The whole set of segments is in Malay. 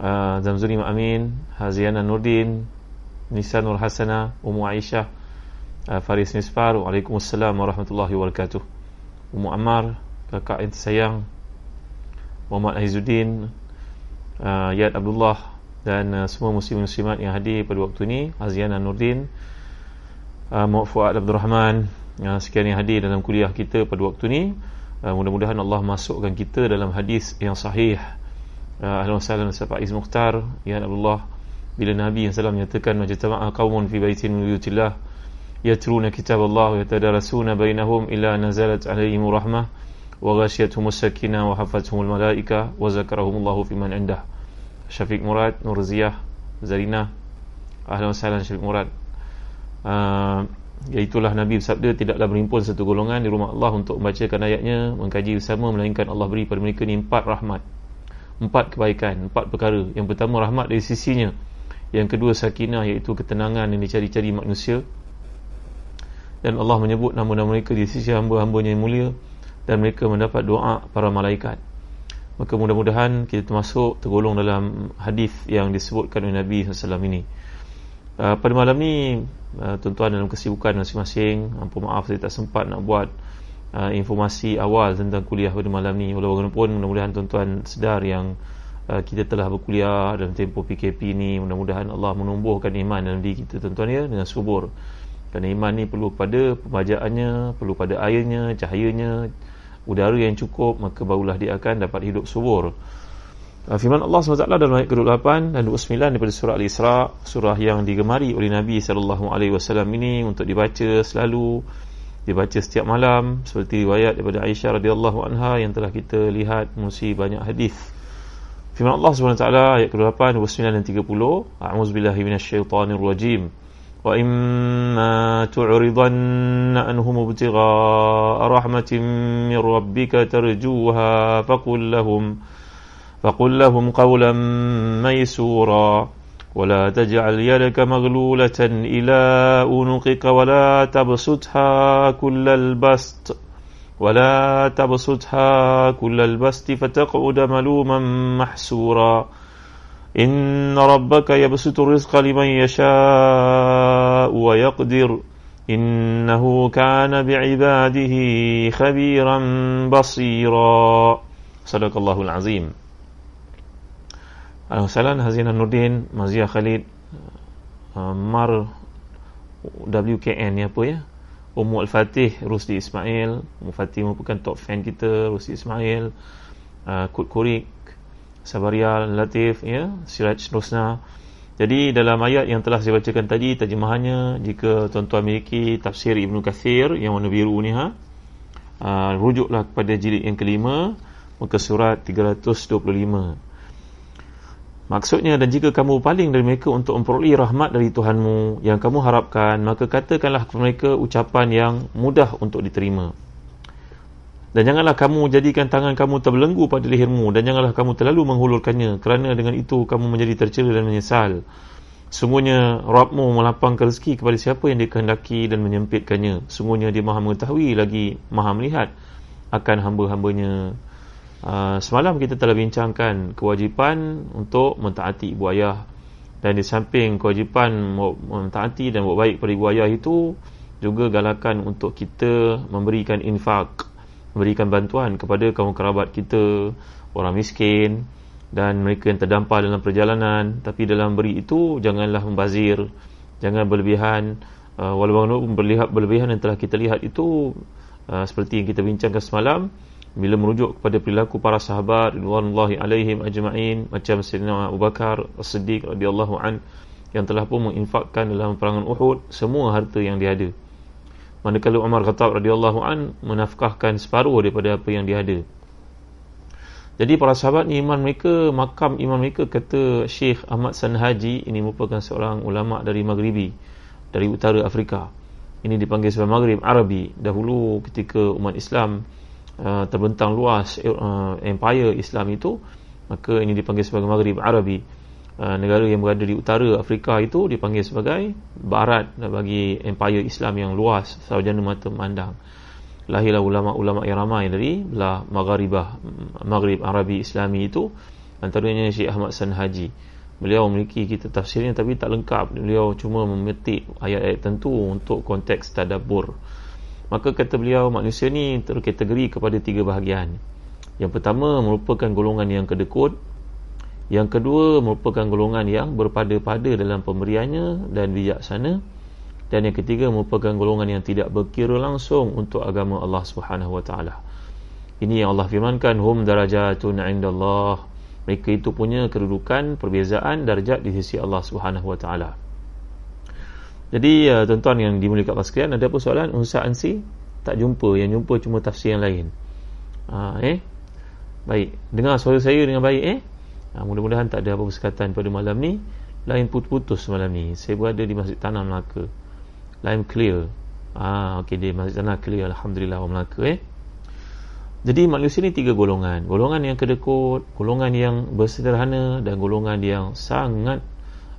Uh, Zamzuri Amin Haziana Nurdin Nisa Nur Hasana Umu Aisyah uh, Faris Misfar Waalaikumsalam Warahmatullahi Wabarakatuh. Umu Ammar Kakak yang tersayang Muhammad Azizuddin uh, Yad Abdullah Dan uh, semua muslim-muslimat yang hadir pada waktu ini Haziana Nurdin uh, Muhammad Fuad Abdul Rahman uh, Sekian yang hadir dalam kuliah kita pada waktu ini. Uh, Mudah-mudahan Allah masukkan kita dalam hadis yang sahih Ustaz Faiz Mukhtar. Ya Allah Bila Nabi yang salam menyatakan Majtama'a qawmun fi baitin min buyutillah Yatruna kitab Allah Wa yatadarasuna bainahum Illa nazalat alaihim rahmah Wa ghasyiathum sakinah Wa hafathum malaika Wa zakarahum Allah fi man indah. Syafiq Murad Nur Ziyah Zarina Ahlan wa sahlan Syafiq Murad. Uh, Iaitulah Nabi bersabda Tidaklah berhimpun satu golongan Di rumah Allah Untuk membacakan ayatnya Mengkaji bersama Melainkan Allah beri pada mereka ni Empat rahmat empat kebaikan, empat perkara. Yang pertama rahmat dari sisinya. Yang kedua sakinah iaitu ketenangan yang dicari-cari manusia. Dan Allah menyebut nama-nama mereka di sisi hamba-hambanya yang mulia dan mereka mendapat doa para malaikat. Maka mudah-mudahan kita termasuk tergolong dalam hadis yang disebutkan oleh Nabi SAW ini. Uh, pada malam ni uh, tuan-tuan dalam kesibukan masing-masing, ampun maaf saya tak sempat nak buat uh, informasi awal tentang kuliah pada malam ni. Walau bagaimanapun mudah-mudahan tuan-tuan sedar yang uh, kita telah berkuliah dalam tempoh PKP ni mudah-mudahan Allah menumbuhkan iman dalam diri kita tuan-tuan ya dengan subur. Kerana iman ni perlu pada pembajaannya perlu pada airnya cahayanya. Udara yang cukup maka barulah dia akan dapat hidup subur. Uh, firman Allah SWT dalam ayat ke-28 dan 29 daripada surah Al-Isra surah yang digemari oleh Nabi SAW ini untuk dibaca selalu dibaca setiap malam seperti riwayat daripada Aisyah radhiyallahu anha yang telah kita lihat musi banyak hadis. Firman Allah Subhanahu taala ayat ke-8 29 dan 30, A'udzu billahi minasyaitonir rajim. Wa imma tu'ridanna anhum ibtigha'a rahmatin min rabbika tarjuha faqul lahum faqul lahum qawlan maysura. ولا تجعل يدك مغلولة إلى أنقك ولا تبسطها كل البسط ولا تبسطها كل البسط فتقعد ملوما محسورا. إن ربك يبسط الرزق لمن يشاء ويقدر. إنه كان بعباده خبيرا بصيرا. صدق الله العظيم. Alhamdulillah Hazina Nurdin Mazia Khalid uh, Mar WKN ni apa ya? Ummu Al-Fatih Rusdi Ismail Ummu Fatih merupakan top fan kita Rusdi Ismail uh, Kut Kurik Sabarial Latif ya Siraj Rosna jadi dalam ayat yang telah saya bacakan tadi terjemahannya jika tuan-tuan memiliki tafsir Ibnu Kathir yang warna biru ni ha uh, rujuklah kepada jilid yang kelima muka surat 325 Maksudnya dan jika kamu paling dari mereka untuk memperoleh rahmat dari Tuhanmu yang kamu harapkan, maka katakanlah kepada mereka ucapan yang mudah untuk diterima. Dan janganlah kamu jadikan tangan kamu terbelenggu pada lehermu dan janganlah kamu terlalu menghulurkannya kerana dengan itu kamu menjadi tercela dan menyesal. Sungguhnya Rabbmu melapangkan rezeki kepada siapa yang dikehendaki dan menyempitkannya. Sungguhnya dia maha mengetahui lagi maha melihat akan hamba-hambanya. Uh, semalam kita telah bincangkan kewajipan untuk mentaati ibu ayah. Dan di samping kewajipan mentaati dan buat baik pada ibu ayah itu juga galakan untuk kita memberikan infak memberikan bantuan kepada kaum kerabat kita orang miskin dan mereka yang terdampar dalam perjalanan. Tapi dalam beri itu janganlah membazir jangan berlebihan. Uh, walaupun berlebihan yang telah kita lihat itu uh, seperti yang kita bincangkan semalam bila merujuk kepada perilaku para sahabat radhiyallahu alaihim ajma'in macam Sayyidina Abu Bakar As-Siddiq radhiyallahu an yang telah pun menginfakkan dalam perangan Uhud semua harta yang dia ada. Manakala Umar Khattab radhiyallahu an menafkahkan separuh daripada apa yang dia ada. jadi para sahabat ni iman mereka makam iman mereka kata Syekh Ahmad Sanhaji ini merupakan seorang ulama dari Maghribi dari utara Afrika ini dipanggil sebagai Maghrib Arabi dahulu ketika umat Islam uh, terbentang luas uh, empire Islam itu maka ini dipanggil sebagai Maghrib Arabi. Uh, negara yang berada di utara Afrika itu dipanggil sebagai barat bagi empire Islam yang luas sarjana mata memandang. Lahirlah ulama-ulama yang ramai dari belah Maghribah Maghrib Arabi Islami itu antaranya Syekh Ahmad San Haji beliau memiliki kita tafsirnya tapi tak lengkap. Beliau cuma memetik ayat-ayat tentu untuk konteks tadabbur maka kata beliau manusia ni terkategori kepada tiga bahagian yang pertama merupakan golongan yang kedekut yang kedua merupakan golongan yang berpada-pada dalam pemberiannya dan bijaksana dan yang ketiga merupakan golongan yang tidak berkira langsung untuk agama Allah Subhanahu wa taala. Ini yang Allah firmankan hum darajatun indallah. Mereka itu punya kedudukan perbezaan darjat di sisi Allah Subhanahu wa taala. Jadi uh, tuan-tuan yang dimuliakan Allah sekalian ada apa soalan Ustaz Ansi? Tak jumpa, yang jumpa cuma tafsir yang lain. Ha, eh? Baik, dengar suara saya dengan baik eh? Ha, mudah-mudahan tak ada apa-apa sekatan pada malam ni. Lain putus-putus malam ni. Saya berada di Masjid Tanah Melaka line clear ah okey dia masih sana clear alhamdulillah orang Melaka eh jadi manusia ni tiga golongan golongan yang kedekut golongan yang bersederhana dan golongan yang sangat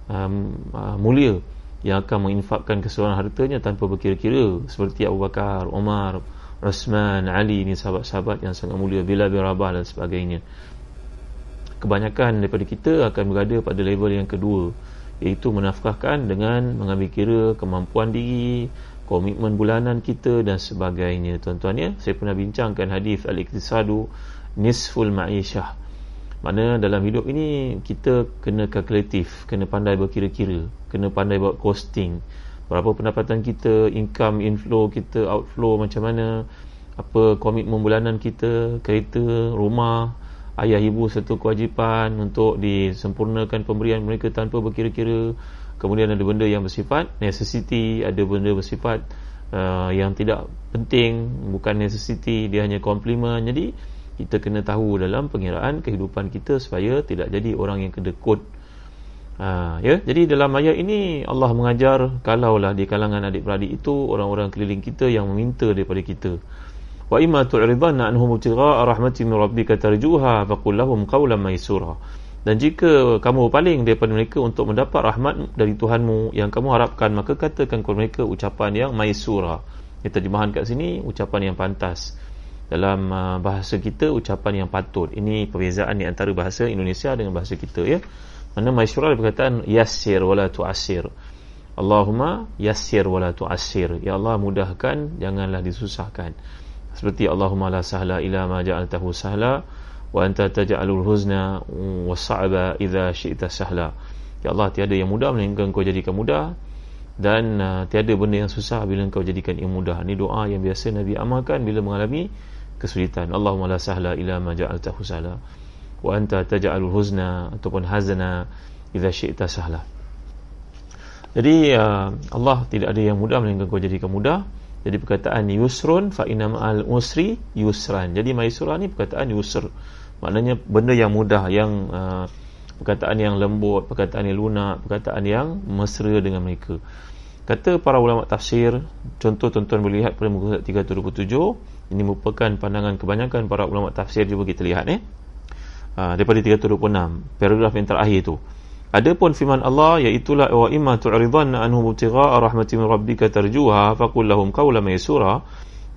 um, uh, mulia yang akan menginfakkan keseluruhan hartanya tanpa berkira-kira. Seperti Abu Bakar, Umar, Rasman, Ali ni sahabat-sahabat yang sangat mulia bila birabah dan sebagainya. Kebanyakan daripada kita akan berada pada level yang kedua iaitu menafkahkan dengan mengambil kira kemampuan diri komitmen bulanan kita dan sebagainya. Tuan-tuan ya saya pernah bincangkan hadis al-iqtisadu nisful ma'isyah mana dalam hidup ini kita kena kalkulatif kena pandai berkira-kira kena pandai buat costing. Berapa pendapatan kita income inflow kita outflow macam mana apa komitmen bulanan kita kereta rumah ayah ibu satu kewajipan untuk disempurnakan pemberian mereka tanpa berkira-kira. Kemudian ada benda yang bersifat necessity ada benda bersifat uh, yang tidak penting bukan necessity dia hanya komplimen jadi kita kena tahu dalam pengiraan kehidupan kita supaya tidak jadi orang yang kedekut Ha, ya. Jadi dalam ayat ini Allah mengajar kalaulah di kalangan adik-beradik itu orang-orang keliling kita yang meminta daripada kita. Wa imma tu'ridanna anhum ibtigha'a rahmatin min rabbika tarjuha faqul lahum qawlan maysura dan jika kamu paling daripada mereka untuk mendapat rahmat dari Tuhanmu yang kamu harapkan maka katakan kepada mereka ucapan yang maysura ini terjemahan kat sini ucapan yang pantas. Dalam uh, bahasa kita ucapan yang patut. Ini perbezaan di antara bahasa Indonesia dengan bahasa kita ya mana maysura perkataan yassir wala tu'assir. Allahumma yassir wala tu'assir. Ya Allah mudahkan janganlah disusahkan. Seperti Allahumma la sahla ila ma ja'altahu sahla wa anta taj'alul huzna was-sa'ba idza syi'ta sahla. Ya Allah tiada yang mudah melainkan kau jadikan mudah dan uh, tiada benda yang susah bila kau jadikan yang mudah. Ini doa yang biasa Nabi amalkan bila mengalami kesulitan. Allahumma la sahla ila ma ja'altahu sahla wa anta taj'alul huzna ataupun hazana idza syi'ta sahla jadi uh, Allah tidak ada yang mudah melainkan kau jadikan mudah jadi perkataan yusrun fa inna ma'al usri yusran. Jadi maisura ni perkataan yusr. Maknanya benda yang mudah yang uh, perkataan yang lembut, perkataan yang lunak, perkataan yang mesra dengan mereka. Kata para ulama tafsir, contoh tuan-tuan boleh lihat pada muka 327, ini merupakan pandangan kebanyakan para ulama tafsir juga kita lihat eh. Uh, daripada 326, paragraf yang terakhir tu. Adapun firman Allah iaitu la wa imma tu'ridanna anhu ibtigha'a rahmatin min rabbika tarjuha faqul lahum qawlan maysura.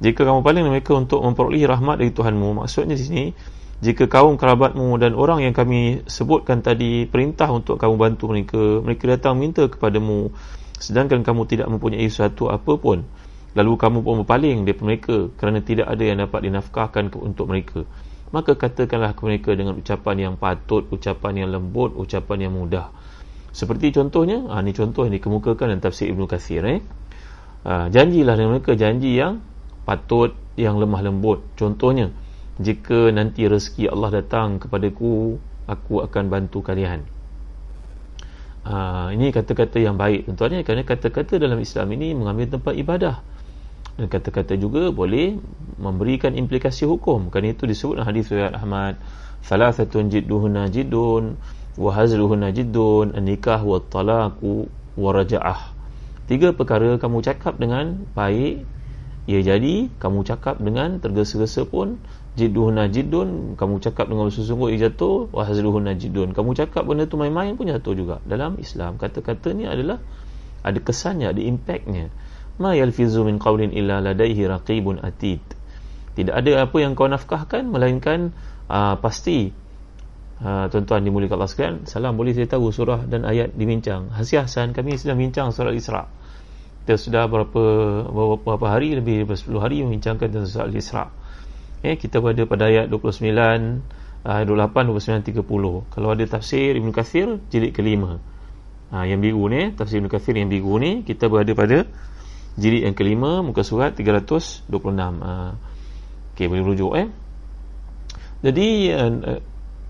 Jika kamu paling mereka untuk memperolehi rahmat dari Tuhanmu maksudnya di sini jika kaum kerabatmu dan orang yang kami sebutkan tadi perintah untuk kamu bantu mereka mereka datang minta kepadamu sedangkan kamu tidak mempunyai sesuatu apa pun. Lalu kamu pun berpaling daripada mereka kerana tidak ada yang dapat dinafkahkan untuk mereka maka katakanlah kepada mereka dengan ucapan yang patut, ucapan yang lembut, ucapan yang mudah. Seperti contohnya, ha, ini contoh yang dikemukakan dalam tafsir Ibn Kathir. Eh. Ha, janjilah dengan mereka janji yang patut, yang lemah lembut. Contohnya, jika nanti rezeki Allah datang kepadaku, aku akan bantu kalian. Ha, ini kata-kata yang baik. Tentunya kerana kata-kata dalam Islam ini mengambil tempat ibadah. Dan kata-kata juga boleh memberikan implikasi hukum. Kerana itu disebut dalam hadis riwayat Ahmad thalathatun jidduhunna jiddun wa hazluhunna jiddun an-nikah wa talaqu wa raja'ah. Tiga perkara kamu cakap dengan baik ia jadi kamu cakap dengan tergesa-gesa pun jidduhunna jiddun kamu cakap dengan bersungguh-sungguh ia jatuh wa hazluhunna jiddun. Kamu cakap benda tu main-main pun jatuh juga. Dalam Islam kata-kata ni adalah ada kesannya ada impactnya ma yalfizu min qawlin illa ladaihi raqibun atid. Tidak ada apa yang kau nafkahkan melainkan uh, pasti uh, tuan-tuan dimuliakan Allah sekalian salam boleh saya tahu surah dan ayat dibincang. Hasih Hasan kami sedang bincang surah Isra kita sudah berapa beberapa hari lebih daripada 10 hari membincangkan tentang surah Al-Isra. Eh, kita berada pada ayat 29 ayat 28 29 30 kalau ada tafsir Ibn Kathir jilid kelima. Ha, yang biru ni tafsir Ibn Kathir yang biru ni kita berada pada jilid yang kelima muka surat 326 uh, ok boleh merujuk eh? Jadi uh,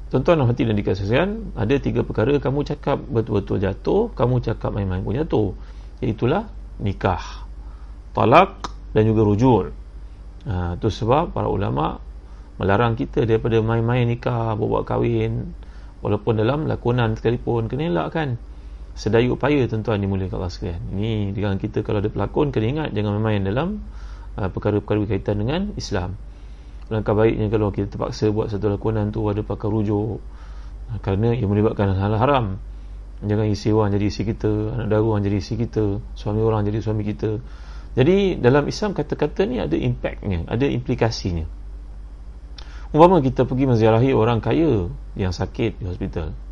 tuan-tuan dan hati dan dikasihkan ada tiga perkara kamu cakap betul-betul jatuh kamu cakap main-main pun jatuh. Iaitulah nikah talak dan juga rujul. Uh, tu sebab para ulama melarang kita daripada main-main nikah buat-buat kahwin. Walaupun dalam lakonan sekalipun kena elak kan sedaya upaya tuan-tuan dimuliakan Allah sekalian. Ini di kalangan kita kalau ada pelakon kena ingat jangan main dalam uh, perkara-perkara berkaitan dengan Islam. Langkah baiknya kalau kita terpaksa buat satu lakonan tu ada pakar rujuk uh, kerana ia melibatkan hal haram. Jangan isi orang jadi isi kita, anak dara orang jadi isi kita, suami orang jadi suami kita. Jadi dalam Islam kata-kata ni ada impactnya, ada implikasinya. Umpama kita pergi menziarahi orang kaya yang sakit di hospital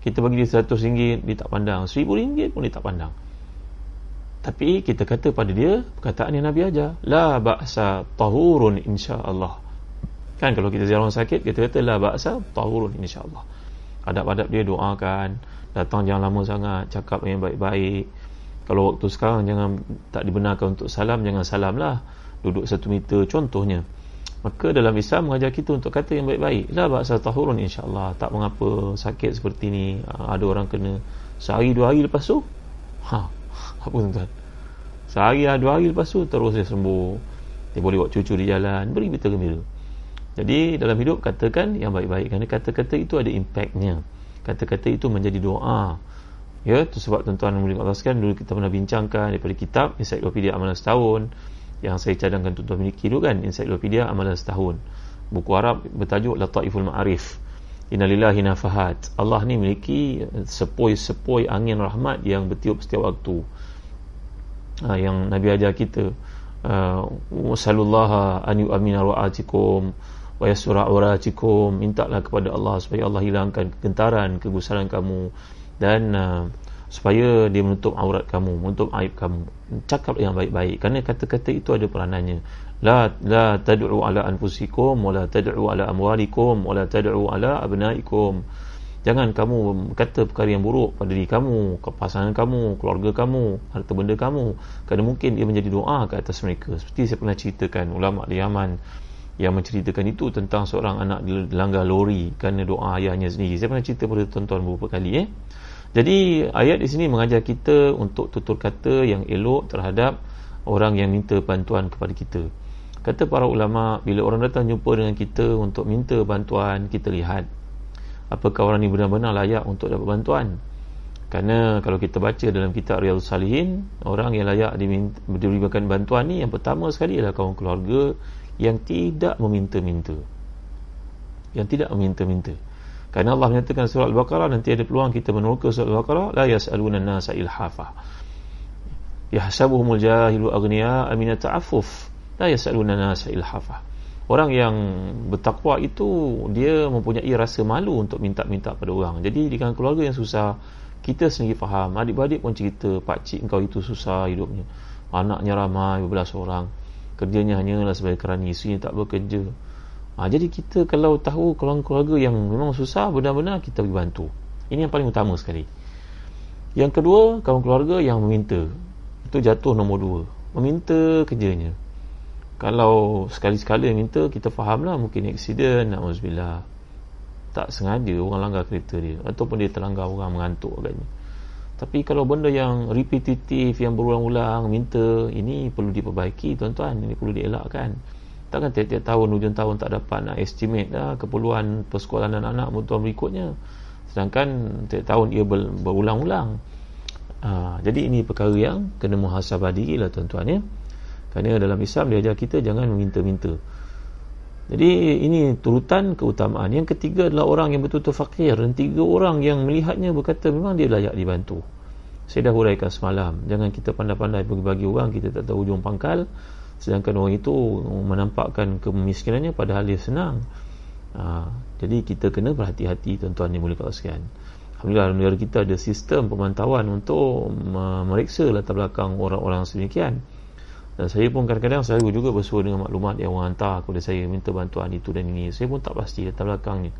kita bagi dia seratus ringgit dia tak pandang. Seribu ringgit pun dia tak pandang. Tapi kita kata pada dia perkataan yang Nabi ajar la ba'sa tahurun insyaAllah. Kan kalau kita ziarah orang sakit kita kata la ba'sa tahurun insyaAllah. Adab-adab dia doakan datang jangan lama sangat cakap yang baik-baik. Kalau waktu sekarang jangan tak dibenarkan untuk salam jangan salam lah duduk satu meter contohnya Maka dalam Islam mengajar kita untuk kata yang baik-baik. La ba'sa tahurun insya-Allah. Tak mengapa sakit seperti ni ah, ada orang kena sehari dua hari lepas tu. Ha. Apa tuan-tuan? Sehari dua hari lepas tu terus dia sembuh. Dia boleh buat cucu di jalan, beri berita gembira. Jadi dalam hidup katakan yang baik-baik kerana kata-kata itu ada impactnya. Kata-kata itu menjadi doa. Ya, tu sebab tuan-tuan yang Allah sekalian dulu kita pernah bincangkan daripada kitab Encyclopedia Amalan Setahun yang saya cadangkan tuan-tuan miliki dulu kan ensiklopedia amalan setahun. Buku Arab bertajuk Lataiful Ma'arif. Innalillahi nafahat. Allah ni memiliki sepoi-sepoi angin rahmat yang bertiup setiap waktu. Ha, yang Nabi ajar kita uh, an yu'mina ru'atikum wa yasura uratikum. Mintalah kepada Allah supaya Allah hilangkan kegentaran kegusaran kamu. Dan uh, supaya dia menutup aurat kamu menutup aib kamu. Cakap yang baik-baik. Kerana kata-kata itu ada peranannya. La la tad'u ala anfusikum wala tad'u ala amwalikum wala tad'u ala abnaikum. Jangan kamu kata perkara yang buruk pada diri kamu pasangan kamu keluarga kamu harta benda kamu. Kerana mungkin dia menjadi doa ke atas mereka. Seperti saya pernah ceritakan ulama di Yaman yang menceritakan itu tentang seorang anak dilanggar lori kerana doa ayahnya sendiri. Saya pernah cerita pada tuan-tuan beberapa kali eh jadi ayat di sini mengajar kita untuk tutur kata yang elok terhadap orang yang minta bantuan kepada kita. Kata para ulama, bila orang datang jumpa dengan kita untuk minta bantuan, kita lihat apakah orang ini benar-benar layak untuk dapat bantuan. Kerana kalau kita baca dalam kitab Riyadhus Salihin, orang yang layak diberikan bantuan ni yang pertama sekali adalah kaum keluarga yang tidak meminta-minta. Yang tidak meminta-minta. Kerana Allah menyatakan surah Al-Baqarah nanti ada peluang kita meneroka surah Al-Baqarah la yas'aluna an-nasa ilhafa. Yahsabuhumul jahilu aghniya amina ta'affuf. La yas'aluna an-nasa ilhafa. Orang yang bertakwa itu dia mempunyai rasa malu untuk minta-minta pada orang. Jadi di kalangan keluarga yang susah, kita sendiri faham. Adik-beradik pun cerita, pak cik engkau itu susah hidupnya. Anaknya ramai berbelas orang. Kerjanya hanyalah sebagai kerani, isinya tak bekerja ha, jadi kita kalau tahu keluarga yang memang susah benar-benar kita pergi bantu. Ini yang paling utama sekali. Yang kedua kawan keluarga yang meminta. Itu jatuh nombor dua. Meminta kerjanya. Kalau sekali-sekala minta kita fahamlah mungkin aksiden nak tak sengaja orang langgar kereta dia ataupun dia terlanggar orang mengantuk agaknya. Tapi kalau benda yang repetitif yang berulang-ulang minta ini perlu diperbaiki tuan-tuan. Ini perlu dielakkan takkan tiap-tiap tahun hujung tahun tak dapat nak estimate dah keperluan persekolahan anak-anak tahun berikutnya sedangkan tiap tahun ia ber, berulang-ulang ha, jadi ini perkara yang kena muhasabah diri lah tuan-tuan ya kerana dalam Islam dia ajar kita jangan meminta-minta jadi ini turutan keutamaan. Yang ketiga adalah orang yang betul-betul fakir dan tiga orang yang melihatnya berkata memang dia layak dibantu. Saya dah huraikan semalam. Jangan kita pandai-pandai bagi-bagi orang kita tak tahu ujung pangkal sedangkan orang itu menampakkan kemiskinannya padahal dia senang. Ha, jadi kita kena berhati-hati tuan-tuan yang boleh kalau sekian. Alhamdulillah negara kita ada sistem pemantauan untuk meriksa latar belakang orang-orang sedemikian. Dan saya pun kadang-kadang saya juga bersuara dengan maklumat yang orang hantar kepada saya minta bantuan itu dan ini. Saya pun tak pasti latar belakangnya.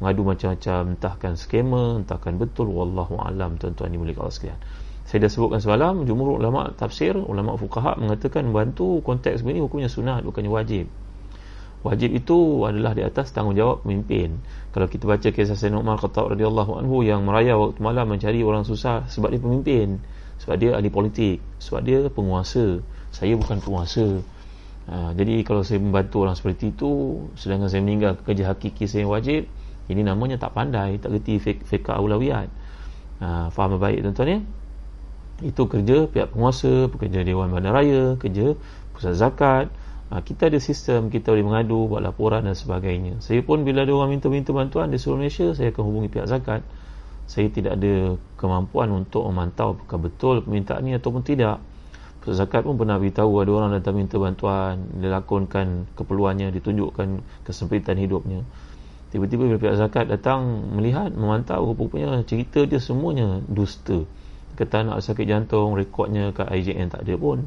Mengadu macam-macam entahkan skema, entahkan betul wallahu alam tuan-tuan ini boleh sekalian. Saya dah sebutkan semalam jumhur ulama tafsir, ulama fuqaha mengatakan bantu konteks begini hukumnya sunat bukannya wajib. Wajib itu adalah di atas tanggungjawab pemimpin. Kalau kita baca kisah Sayyidina Umar Khattab radhiyallahu anhu yang meraya waktu malam mencari orang susah sebab dia pemimpin, sebab dia ahli politik, sebab dia penguasa saya bukan penguasa ha, jadi kalau saya membantu orang seperti itu sedangkan saya meninggal kerja hakiki saya yang wajib ini namanya tak pandai tak kerti fiqah awlawiyat ha, faham baik tuan-tuan ya itu kerja pihak penguasa pekerja Dewan Bandar Raya kerja pusat zakat. Ha, kita ada sistem kita boleh mengadu buat laporan dan sebagainya. Saya pun bila ada orang minta-minta bantuan di seluruh Malaysia saya akan hubungi pihak zakat. Saya tidak ada kemampuan untuk memantau apakah betul permintaan ini ataupun tidak. Ustaz Zakat pun pernah beritahu ada orang datang minta bantuan dilakonkan keperluannya ditunjukkan kesempitan hidupnya. Tiba-tiba bila pihak zakat datang melihat memantau rupanya cerita dia semuanya dusta kata nak sakit jantung rekodnya kat IJN tak ada pun.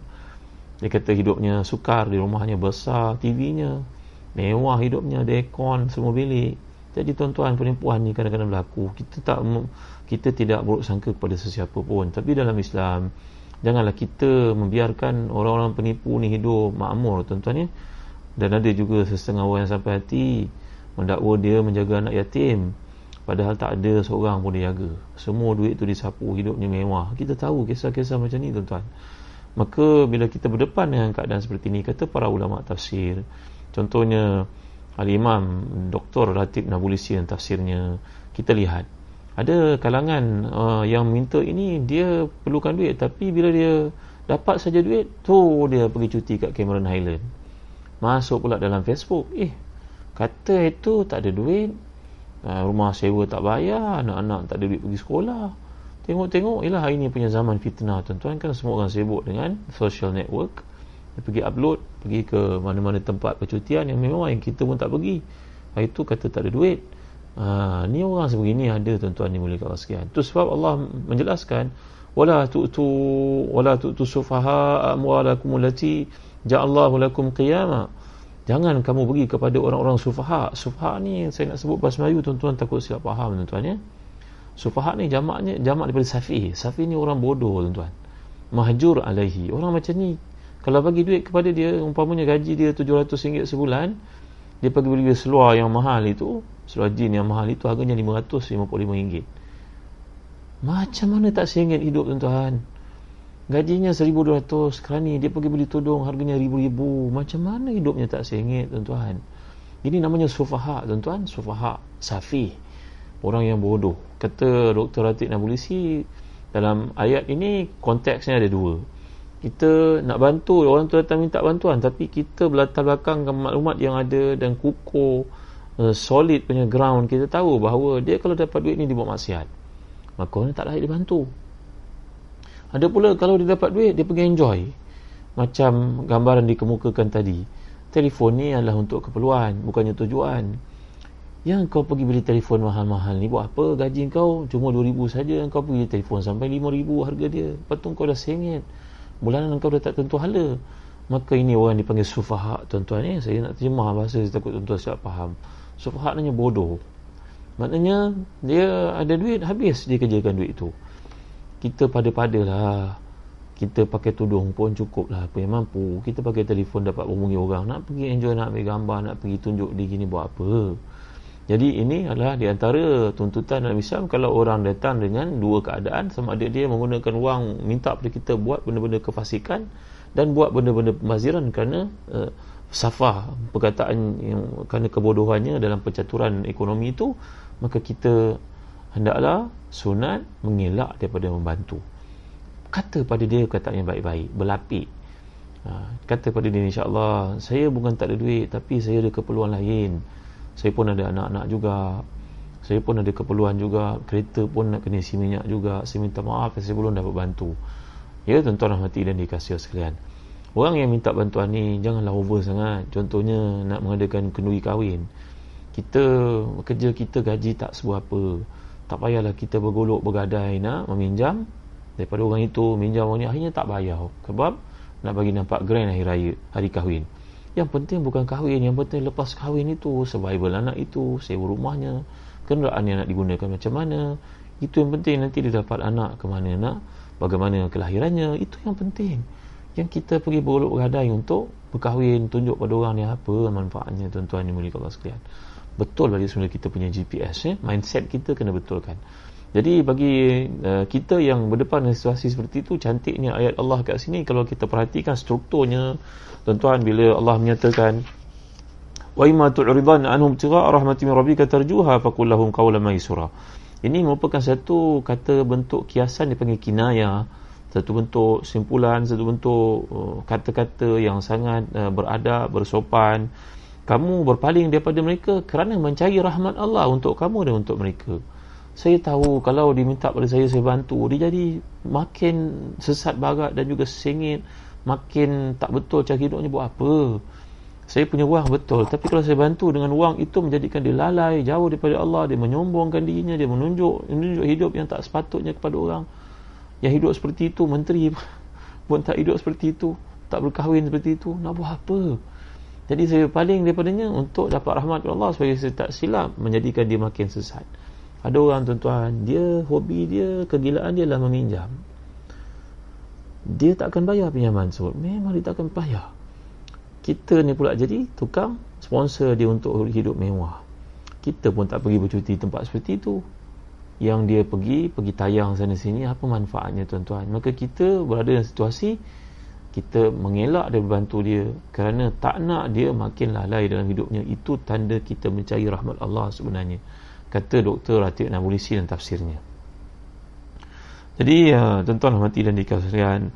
Dia kata hidupnya sukar di rumahnya besar TV-nya mewah hidupnya ada aircon semua bilik. Jadi tuan-tuan penipuan ni kadang-kadang berlaku. Kita tak kita tidak buruk sangka kepada sesiapa pun. Tapi dalam Islam janganlah kita membiarkan orang-orang penipu ni hidup makmur tuan-tuan ya. Dan ada juga setengah orang yang sampai hati mendakwa dia menjaga anak yatim padahal tak ada seorang pun dia jaga. Semua duit tu disapu hidupnya mewah. Kita tahu kisah-kisah macam ni tuan-tuan. Maka bila kita berdepan dengan keadaan seperti ini kata para ulama tafsir contohnya al-imam Dr. Ratib Nabulisi dan tafsirnya kita lihat. Ada kalangan uh, yang minta ini dia perlukan duit tapi bila dia dapat saja duit tu dia pergi cuti kat Cameron Highland. Masuk pula dalam Facebook eh kata itu tak ada duit uh, rumah sewa tak bayar anak-anak tak ada duit pergi sekolah. Tengok-tengok ialah hari ni punya zaman fitnah tuan-tuan. Kan semua orang sibuk dengan social network. Dia pergi upload pergi ke mana-mana tempat percutian yang memang yang kita pun tak pergi. Hari tu kata tak ada duit. Ha, ni orang sebegini ada tuan-tuan boleh kalau sekian. Tu sebab Allah menjelaskan wala tu'tu wala tu'tu sufaha amwalakum allati ja'allahu lakum qiyama. Jangan kamu pergi kepada orang-orang sufaha. Sufaha ni saya nak sebut bahasa Melayu tuan-tuan takut silap faham tuan-tuan ya. Sufaha ni jamaknya jamak daripada safi. Safi ni orang bodoh tuan-tuan. Mahjur alaihi. Orang macam ni kalau bagi duit kepada dia umpamanya gaji dia RM700 sebulan dia pergi beli seluar yang mahal itu seluar jin yang mahal itu harganya RM555 macam mana tak seringgit hidup tuan-tuan gajinya RM1,200 sekarang ni dia pergi beli tudung harganya RM1,000 macam mana hidupnya tak seringgit tuan-tuan? Ini namanya sufaha tuan-tuan. Sufaha safi orang yang bodoh. Kata Dr. Ratib Nabulisi dalam ayat ini konteksnya ada dua. Kita nak bantu orang tu datang minta bantuan. Tapi kita berlatar belakangkan maklumat yang ada dan kukuh uh, solid punya ground. Kita tahu bahawa dia kalau dapat duit ni dia buat maksiat. Maka orang tak layak dibantu ada pula kalau dia dapat duit dia pergi enjoy. Macam gambaran dikemukakan tadi. Telefon ni adalah untuk keperluan bukannya tujuan. Yang kau pergi beli telefon mahal-mahal ni buat apa gaji kau? Cuma 2000 saja kau pergi telefon sampai 5000 harga dia. Lepas tu kau dah sengit. Bulanan engkau dah tak tentu hala. Maka ini orang dipanggil sufaha tuan-tuan eh. Saya nak terjemah bahasa saya takut tuan-tuan siap faham. Sufaha maknanya bodoh. Maknanya dia ada duit habis dia kerjakan duit itu kita pada-padalah kita pakai tudung pun cukup lah. Apa yang mampu. Kita pakai telefon dapat hubungi orang. Nak pergi enjoy nak ambil gambar nak pergi tunjuk di gini buat apa. Jadi ini adalah di antara tuntutan dalam Islam kalau orang datang dengan dua keadaan sama ada dia menggunakan wang minta pada kita buat benda-benda kefasikan dan buat benda-benda pembaziran kerana uh, safah perkataan yang kerana kebodohannya dalam pencaturan ekonomi itu maka kita hendaklah sunat mengelak daripada membantu. Kata pada dia kata yang baik-baik berlapik. Ha, kata pada dia insyaAllah saya bukan tak ada duit tapi saya ada keperluan lain. Saya pun ada anak-anak juga. Saya pun ada keperluan juga. Kereta pun nak kena isi minyak juga. Saya minta maaf saya belum dapat bantu. Ya tuan-tuan rahmati dan dikasih sekalian. Orang yang minta bantuan ni janganlah over sangat. Contohnya nak mengadakan kenduri kahwin. Kita kerja kita gaji tak sebuah apa tak payahlah kita bergolok bergadai nak meminjam. Daripada orang itu minjam orang ni akhirnya tak bayar sebab nak bagi nampak grand hari raya hari kahwin. Yang penting bukan kahwin Yang penting lepas kahwin itu Survival anak itu Sewa rumahnya Kenderaan yang nak digunakan macam mana. Itu yang penting Nanti dia dapat anak ke mana nak Bagaimana kelahirannya. Itu yang penting. Yang kita pergi berolok beradai Untuk berkahwin Tunjuk pada orang ni Apa manfaatnya Tuan-tuan yang mulia Allah sekalian Betul bagi sebenarnya kita punya GPS eh? Mindset kita kena betulkan. Jadi bagi uh, kita yang berdepan dengan situasi seperti itu cantiknya ayat Allah kat sini kalau kita perhatikan strukturnya tuan-tuan bila Allah menyatakan wa imma tu'ridan anhum tira rahmatin min rabbika tarjuha faqul lahum qawlan maysura ini merupakan satu kata bentuk kiasan dipanggil kinaya satu bentuk simpulan satu bentuk uh, kata-kata yang sangat uh, beradab bersopan kamu berpaling daripada mereka kerana mencari rahmat Allah untuk kamu dan untuk mereka. Saya tahu kalau diminta pada saya saya bantu. Dia jadi makin sesat barat dan juga sengit makin tak betul cara hidupnya buat apa. Saya punya wang betul. Tapi kalau saya bantu dengan wang itu menjadikan dia lalai jauh daripada Allah. Dia menyombongkan dirinya dia menunjuk menunjuk hidup yang tak sepatutnya kepada orang. Yang hidup seperti itu menteri pun tak hidup seperti itu tak berkahwin seperti itu. Nak buat apa jadi saya paling daripadanya untuk dapat rahmat Allah supaya saya tak silap menjadikan dia makin sesat. Ada orang tuan-tuan dia hobi dia kegilaan dia lah meminjam. Dia tak akan bayar pinjaman tersebut. Memang dia tak akan bayar. Kita ni pula jadi tukang sponsor dia untuk hidup mewah. Kita pun tak pergi bercuti tempat seperti itu. Yang dia pergi pergi tayang sana sini apa manfaatnya tuan-tuan? Maka kita berada dalam situasi kita mengelak dia bantu dia kerana tak nak dia makin lalai dalam hidupnya. Itu tanda kita mencari rahmat Allah sebenarnya. Kata Dr. Ratib Nabulisi dan tafsirnya. Jadi uh, tuan-tuan mati dan dikasihan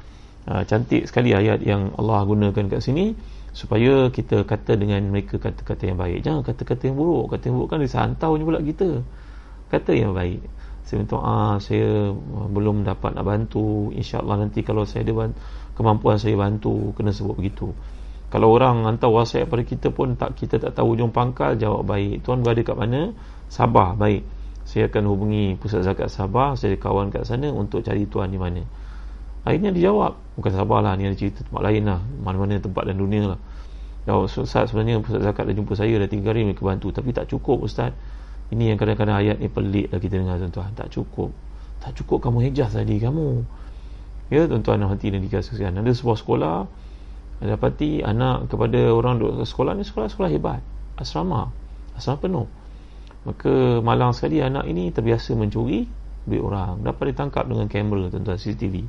uh, cantik sekali ayat yang Allah gunakan kat sini supaya kita kata dengan mereka kata-kata yang baik. Jangan kata-kata yang buruk. Kata yang buruk kan disantau je pula kita. Kata yang baik. Saya minta ah saya belum dapat nak bantu. Insyaallah nanti kalau saya ada kemampuan saya bantu kena sebut begitu. Kalau orang hantar whatsapp pada kita pun tak kita tak tahu ujung pangkal jawab baik. Tuan berada kat mana? Sabah baik. Saya akan hubungi pusat zakat Sabah saya ada kawan kat sana untuk cari tuan di mana. Akhirnya dia jawab bukan Sabah lah ni ada cerita tempat lain lah. Mana-mana tempat dalam dunia lah. Jawab Ustaz sebenarnya pusat zakat dah jumpa saya dah tiga hari mereka bantu. Tapi tak cukup Ustaz. Ini yang kadang-kadang ayat ni pelik lah kita dengar tuan-tuan. Tak cukup. Tak cukup kamu hijaz tadi kamu ya tuan-tuan hati dan dikasihkan ada sebuah sekolah dapati anak kepada orang duduk sekolah ni sekolah-sekolah hebat. Asrama. Asrama penuh. Maka malang sekali anak ini terbiasa mencuri duit orang. Dapat ditangkap dengan kamera tuan-tuan CCTV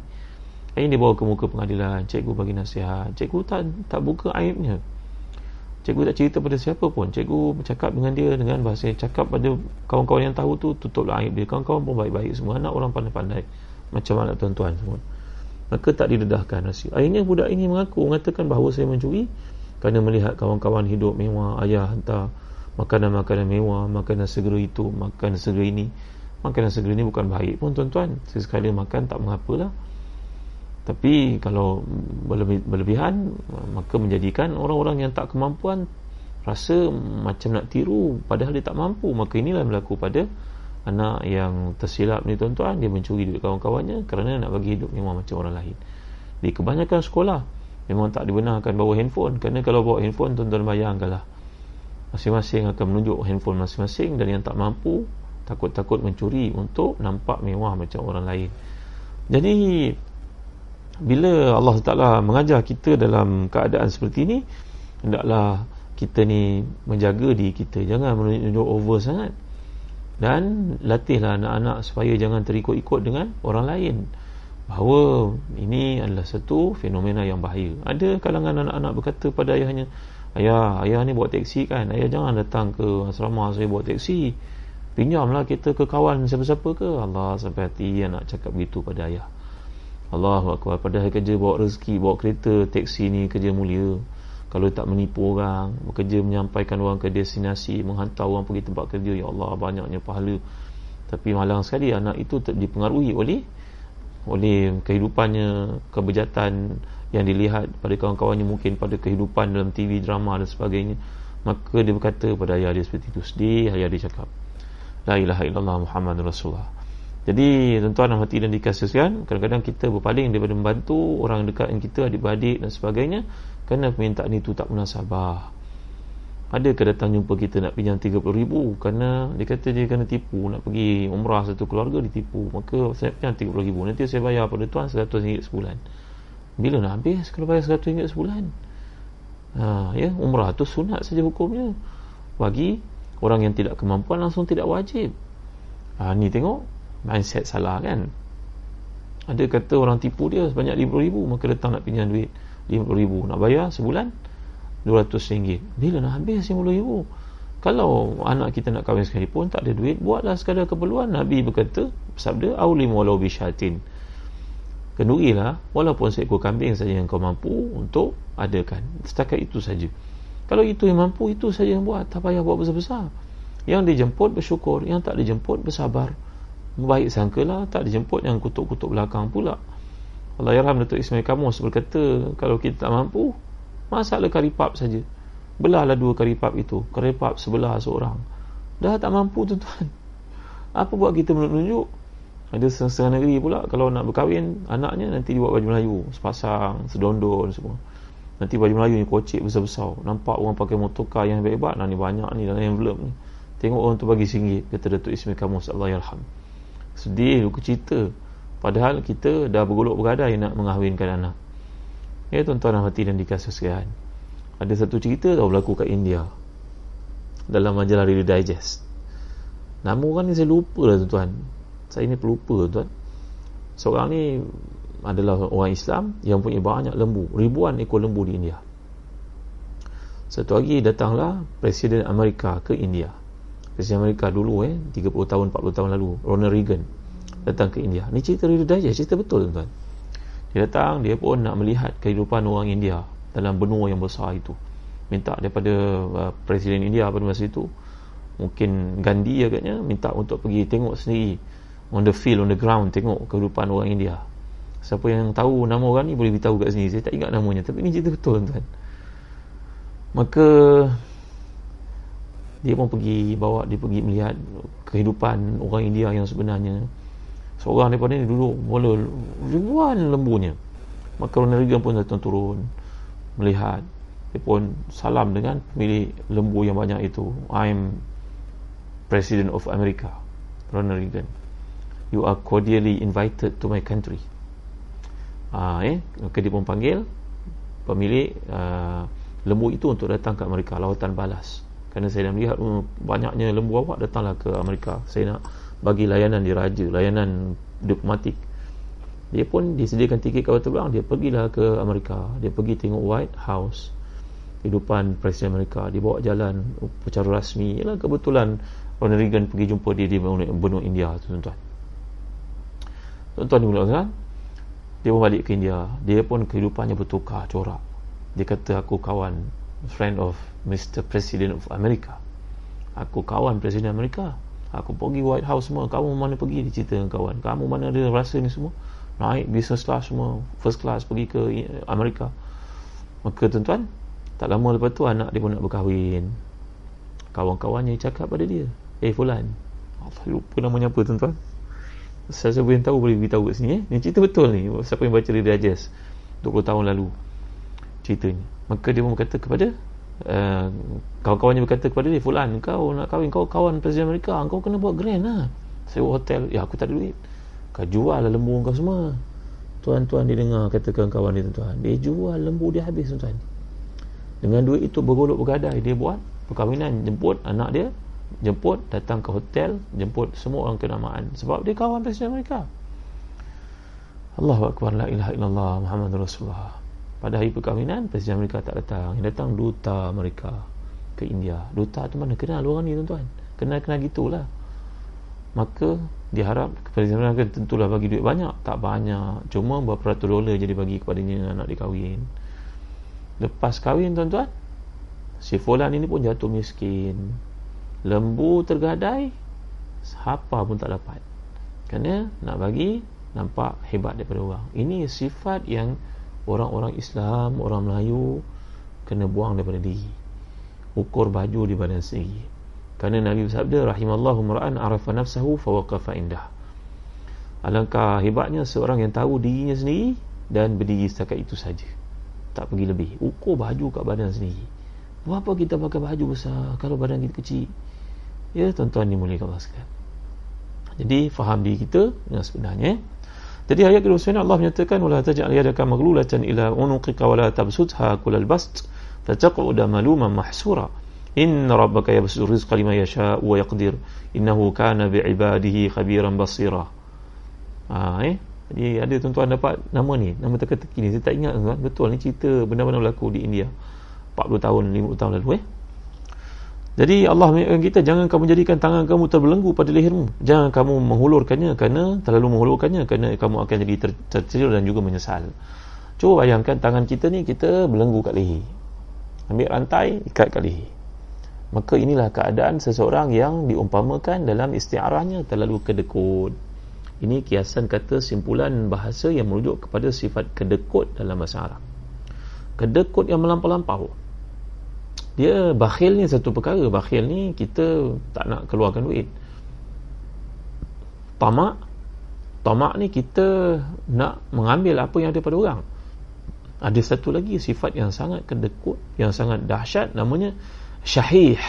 ini dia bawa ke muka pengadilan cikgu bagi nasihat. Cikgu tak tak buka aibnya. Cikgu tak cerita pada siapa pun. Cikgu bercakap dengan dia dengan bahasa cakap pada kawan-kawan yang tahu tu tutuplah aib dia. Kawan-kawan pun baik-baik semua. Anak orang pandai-pandai. Macam anak tuan-tuan semua maka tak didedahkan rahsia akhirnya budak ini mengaku mengatakan bahawa saya mencuri kerana melihat kawan-kawan hidup mewah ayah hantar makanan-makanan mewah, makanan segera itu, makanan segera ini. Makanan segera ini bukan baik pun tuan-tuan. Sesekali makan tak mengapalah. Tapi kalau berlebih, berlebihan, maka menjadikan orang-orang yang tak kemampuan rasa macam nak tiru padahal dia tak mampu. Maka inilah berlaku pada anak yang tersilap ni tuan-tuan. Dia mencuri duit kawan-kawannya kerana nak bagi hidup mewah macam orang lain. Di kebanyakan sekolah, memang tak dibenarkan bawa handphone. Kerana kalau bawa handphone, tuan-tuan bayangkanlah masing-masing akan menunjuk handphone masing-masing dan yang tak mampu takut-takut mencuri untuk nampak mewah macam orang lain jadi bila Allah Ta'ala mengajar kita dalam keadaan seperti ini hendaklah kita ni menjaga diri kita jangan menunjuk over sangat dan latihlah anak-anak supaya jangan terikut-ikut dengan orang lain. Bahawa ini adalah satu fenomena yang bahaya. Ada kalangan anak-anak berkata pada ayahnya ayah, ayah ni bawa teksi kan? Ayah jangan datang ke asrama saya bawa teksi. Pinjamlah kita ke kawan siapa-siapa ke? Allah sampai hati anak cakap begitu pada ayah. Allahu Akbar. Padahal kerja bawa rezeki bawa kereta teksi ni kerja mulia kalau tak menipu orang bekerja menyampaikan orang ke destinasi menghantar orang pergi tempat kerja ya Allah banyaknya pahala. Tapi malang sekali anak itu dipengaruhi oleh oleh kehidupannya kebejatan yang dilihat pada kawan-kawannya mungkin pada kehidupan dalam TV drama dan sebagainya. Maka dia berkata pada ayah dia seperti itu. Sedih ayah dia cakap la ilaha illallah muhammad rasulullah jadi tuan-tuan dan hati dan dikasihkan kadang-kadang kita berpaling daripada membantu orang dekat yang kita adik-beradik dan sebagainya kerana permintaan itu tak munasabah. Ada ke datang jumpa kita nak pinjam 30 ribu kerana dia kata dia kena tipu nak pergi umrah satu keluarga ditipu maka saya pinjam 30 ribu nanti saya bayar pada tuan 100 ringgit sebulan. Bila nak habis kalau bayar 100 ringgit sebulan? Ha, ya umrah tu sunat saja hukumnya. Bagi orang yang tidak kemampuan langsung tidak wajib. Ha, ni tengok mindset salah kan? Ada kata orang tipu dia sebanyak 50 ribu maka datang nak pinjam duit RM50,000 nak bayar sebulan RM200 bila nak habis RM50,000 kalau anak kita nak kahwin sekali pun tak ada duit buatlah sekadar keperluan. Nabi berkata sabda awlim walau bisyatin. Kendurilah walaupun seekor kambing saja yang kau mampu untuk adakan. Setakat itu saja. Kalau itu yang mampu itu saja yang buat. Tak payah buat besar-besar. Yang dijemput bersyukur yang tak dijemput bersabar baik sangkalah tak dijemput yang kutuk-kutuk belakang pula. Allah Yarham Datuk Ismail Kamus berkata kalau kita tak mampu masaklah karipap saja. Belahlah dua karipap itu. Karipap sebelah seorang. Dah tak mampu tuan-tuan. Apa buat kita menunjuk ada setengah negeri pula. Kalau nak berkahwin anaknya nanti dibuat baju Melayu. Sepasang sedondon semua. Nanti baju Melayu ni kocik besar-besar. Nampak orang pakai motorkar yang hebat-hebat. Nah ni banyak ni dalam envelope ni. Tengok orang tu bagi singgit. Kata Datuk Ismail Kamus Allah Yarham sedih luka cerita Padahal kita dah bergolok bergadai nak mengahwinkan anak. Ya tuan-tuan dan hati dan dikasih sekalian. Ada satu cerita tau berlaku kat India. Dalam majalah Reader Digest. Nama orang ni saya lupa lah tuan-tuan. Saya ni pelupa tuan. Seorang ni adalah orang Islam yang punya banyak lembu. Ribuan ekor lembu di India. Satu hari datanglah Presiden Amerika ke India. Presiden Amerika dulu eh 30 tahun 40 tahun lalu Ronald Reagan datang ke India. Ni cerita Reader Digest, cerita betul tuan. Dia datang, dia pun nak melihat kehidupan orang India dalam benua yang besar itu. Minta daripada uh, Presiden India pada masa itu, mungkin Gandhi agaknya, minta untuk pergi tengok sendiri on the field, on the ground, tengok kehidupan orang India. Siapa yang tahu nama orang ni boleh beritahu kat sini. Saya tak ingat namanya, tapi ni cerita betul tuan. Maka dia pun pergi bawa dia pergi melihat kehidupan orang India yang sebenarnya. Seorang daripada ni duduk mula ribuan lembunya. Maka Ronald Reagan pun datang turun melihat. Dia pun salam dengan pemilik lembu yang banyak itu. I'm President of America Ronald Reagan you are cordially invited to my country. Ah, eh? maka dia pun panggil pemilik uh, lembu itu untuk datang ke Amerika lawatan balas kerana saya dah melihat uh, banyaknya lembu awak datanglah ke Amerika. Saya nak bagi layanan diraja layanan diplomatik. Dia pun disediakan tiket kapal terbang dia pergilah ke Amerika. Dia pergi tengok White House kehidupan Presiden Amerika. Dia bawa jalan secara rasmi. Ialah kebetulan Ronald Reagan pergi jumpa dia di benua India tuan-tuan. Tuan-tuan ni dia pun balik ke India. Dia pun kehidupannya bertukar corak. Dia kata aku kawan friend of Mr. President of America. Aku kawan Presiden Amerika aku pergi White House semua. Kamu mana pergi? Dia cerita dengan kawan. Kamu mana ada rasa ni semua? Naik business class semua. First class pergi ke Amerika maka tuan-tuan tak lama lepas tu anak dia pun nak berkahwin. Kawan-kawannya cakap pada dia eh Fulan. Saya lupa namanya apa tuan-tuan? Saya siapa yang tahu boleh beritahu kat sini eh? Ni cerita betul ni. Siapa yang baca Reader Digest 20 tahun lalu ceritanya. Maka dia pun berkata kepada uh, kawan-kawannya berkata kepada dia Fulan kau nak kahwin kau kawan Presiden Amerika kau kena buat grand lah. Sewa hotel. Ya aku tak ada duit. Kau jual lah lembu kau semua. Tuan-tuan dia dengar katakan kawan dia tuan-tuan dia jual lembu dia habis tuan-tuan. Dengan duit itu bergolok bergadai dia buat perkahwinan jemput anak dia jemput datang ke hotel jemput semua orang kenamaan. Sebab dia kawan presiden mereka Allahu Akbar la ilaha illallah Muhammad Rasulullah pada hari perkahwinan presiden mereka tak datang. Yang datang duta mereka ke India. Duta tu mana? Kenal orang ni tuan-tuan. Kenal-kenal gitulah. Maka diharap presiden mereka tentulah bagi duit banyak. Tak banyak. Cuma berapa ratus dolar jadi bagi kepadanya anak dia kahwin. Lepas kahwin tuan-tuan si fulan ini pun jatuh miskin. Lembu tergadai apa pun tak dapat. Kerana nak bagi nampak hebat daripada orang. Ini sifat yang orang-orang Islam orang Melayu kena buang daripada diri. Ukur baju di badan sendiri. Kerana Nabi bersabda rahimallahu mar'an arafa nafsahu fa waqafa indah. Alangkah hebatnya seorang yang tahu dirinya sendiri dan berdiri setakat itu saja. Tak pergi lebih. Ukur baju kat badan sendiri. Apa kita pakai baju besar kalau badan kita kecil? Ya tuan-tuan dimuliakan Allah sekalian. Jadi faham diri kita yang sebenarnya. Jadi ayat kedua sebenarnya Allah menyatakan wala taj'al yadaka maghlulatan ila unuqika wala tabsutha kullal bast fataq'uda maluman mahsura. Inna rabbaka yabsutu rizqa liman yasha'u wa yaqdir. Innahu kana bi'ibadihi khabiran basira. Ha, eh? Jadi ada tuan-tuan dapat nama ni, nama teka-teki ni. Saya tak ingat tuan. Betul ni cerita benda-benda berlaku di India. 40 tahun, 50 tahun lalu eh. Jadi Allah mengingatkan kita jangan kamu jadikan tangan kamu terbelenggu pada lehermu. Jangan kamu menghulurkannya kerana terlalu menghulurkannya kerana kamu akan jadi ter- dan juga menyesal. Cuba bayangkan tangan kita ni kita belenggu kat leher. Ambil rantai ikat kat leher. Maka inilah keadaan seseorang yang diumpamakan dalam istiarahnya terlalu kedekut. Ini kiasan kata simpulan bahasa yang merujuk kepada sifat kedekut dalam bahasa Arab. Kedekut yang melampau-lampau dia bakhil ni satu perkara. Bakhil ni kita tak nak keluarkan duit. Tamak tamak ni kita nak mengambil apa yang ada pada orang. Ada satu lagi sifat yang sangat kedekut yang sangat dahsyat. Namanya syahih.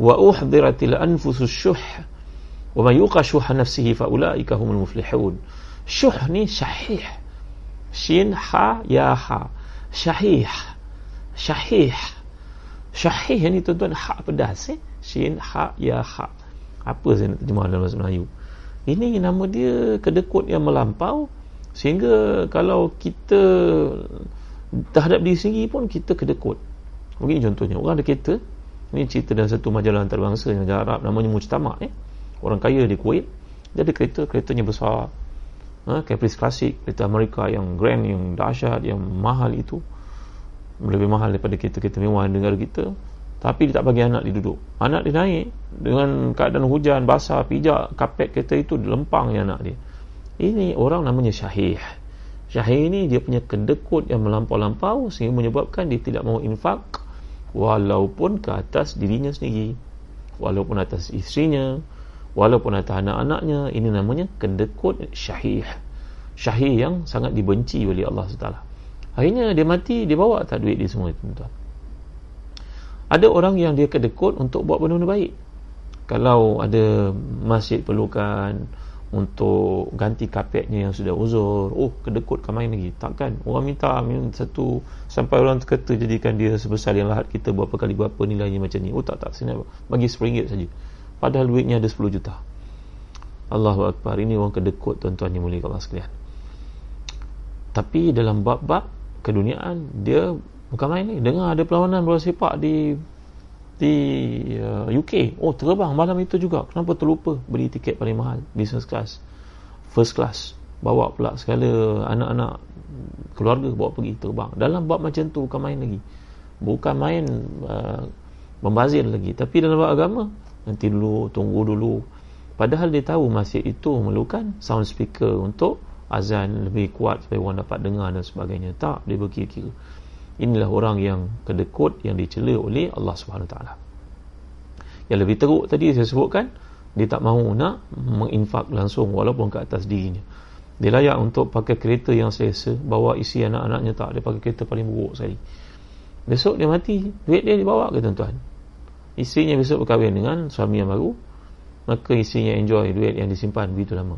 Wa uhdiratil anfusus syuh. Wa man yuqa syuha nafsihi fa ulaika humul muflihun. Syuh ni syahih. Shin ha ya ha. Syahih. Syahih Syahih ni tuan-tuan hak pedas eh? Shin hak ya hak Apa saya nak terjemah dalam bahasa Melayu Ini nama dia kedekut yang melampau Sehingga kalau kita Terhadap diri sendiri pun kita kedekut Mungkin contohnya Orang ada kereta Ini cerita dalam satu majalah antarabangsa Yang Arab namanya Mujtama eh? Orang kaya di Kuwait Dia ada kereta Keretanya besar ha? Caprice Classic Kereta Amerika yang grand Yang dahsyat Yang mahal itu lebih mahal daripada kereta-kereta mewah negara kita tapi dia tak bagi anak dia duduk. Anak dia naik dengan keadaan hujan basah pijak kapet kereta itu lempang ya anak dia. Ini orang namanya syahih. Syahih ini dia punya kedekut yang melampau-lampau sehingga menyebabkan dia tidak mahu infak walaupun ke atas dirinya sendiri walaupun atas isterinya walaupun atas anak-anaknya. Ini namanya kedekut syahih. Syahih yang sangat dibenci oleh Allah SWT Akhirnya dia mati, dia bawa tak duit dia semua tuan-tuan. Ada orang yang dia kedekut untuk buat benda-benda baik. Kalau ada masjid perlukan untuk ganti kapetnya yang sudah uzur, oh kedekut kan main lagi. Takkan orang minta satu sampai orang kata jadikan dia sebesar yang lahat kita berapa kali berapa nilainya macam ni. Oh tak tak sini bagi RM10 saja. Padahal duitnya ada 10 juta. Allahu akbar. Ini orang kedekut tuan-tuan yang mulia Allah sekalian. Tapi dalam bab-bab keduniaan dia bukan main ni. Dengar ada perlawanan bola sepak di di uh, UK oh terbang malam itu juga. Kenapa terlupa beli tiket paling mahal? Business class. First class. Bawa pula segala anak-anak keluarga bawa pergi terbang. Dalam bab macam tu bukan main lagi. Bukan main uh, membazir lagi. Tapi dalam bab agama nanti dulu tunggu dulu. Padahal dia tahu masjid itu memerlukan sound speaker untuk azan lebih kuat supaya orang dapat dengar dan sebagainya. Tak dia berkira-kira. Inilah orang yang kedekut yang dicela oleh Allah Subhanahu taala. Yang lebih teruk tadi saya sebutkan dia tak mahu nak menginfak langsung walaupun ke atas dirinya. Dia layak untuk pakai kereta yang selesa bawa isi anak-anaknya tak. Dia pakai kereta paling buruk sekali. Besok dia mati duit dia dibawa ke tuan-tuan? Isinya besok berkahwin dengan suami yang baru maka isinya enjoy duit yang disimpan begitu lama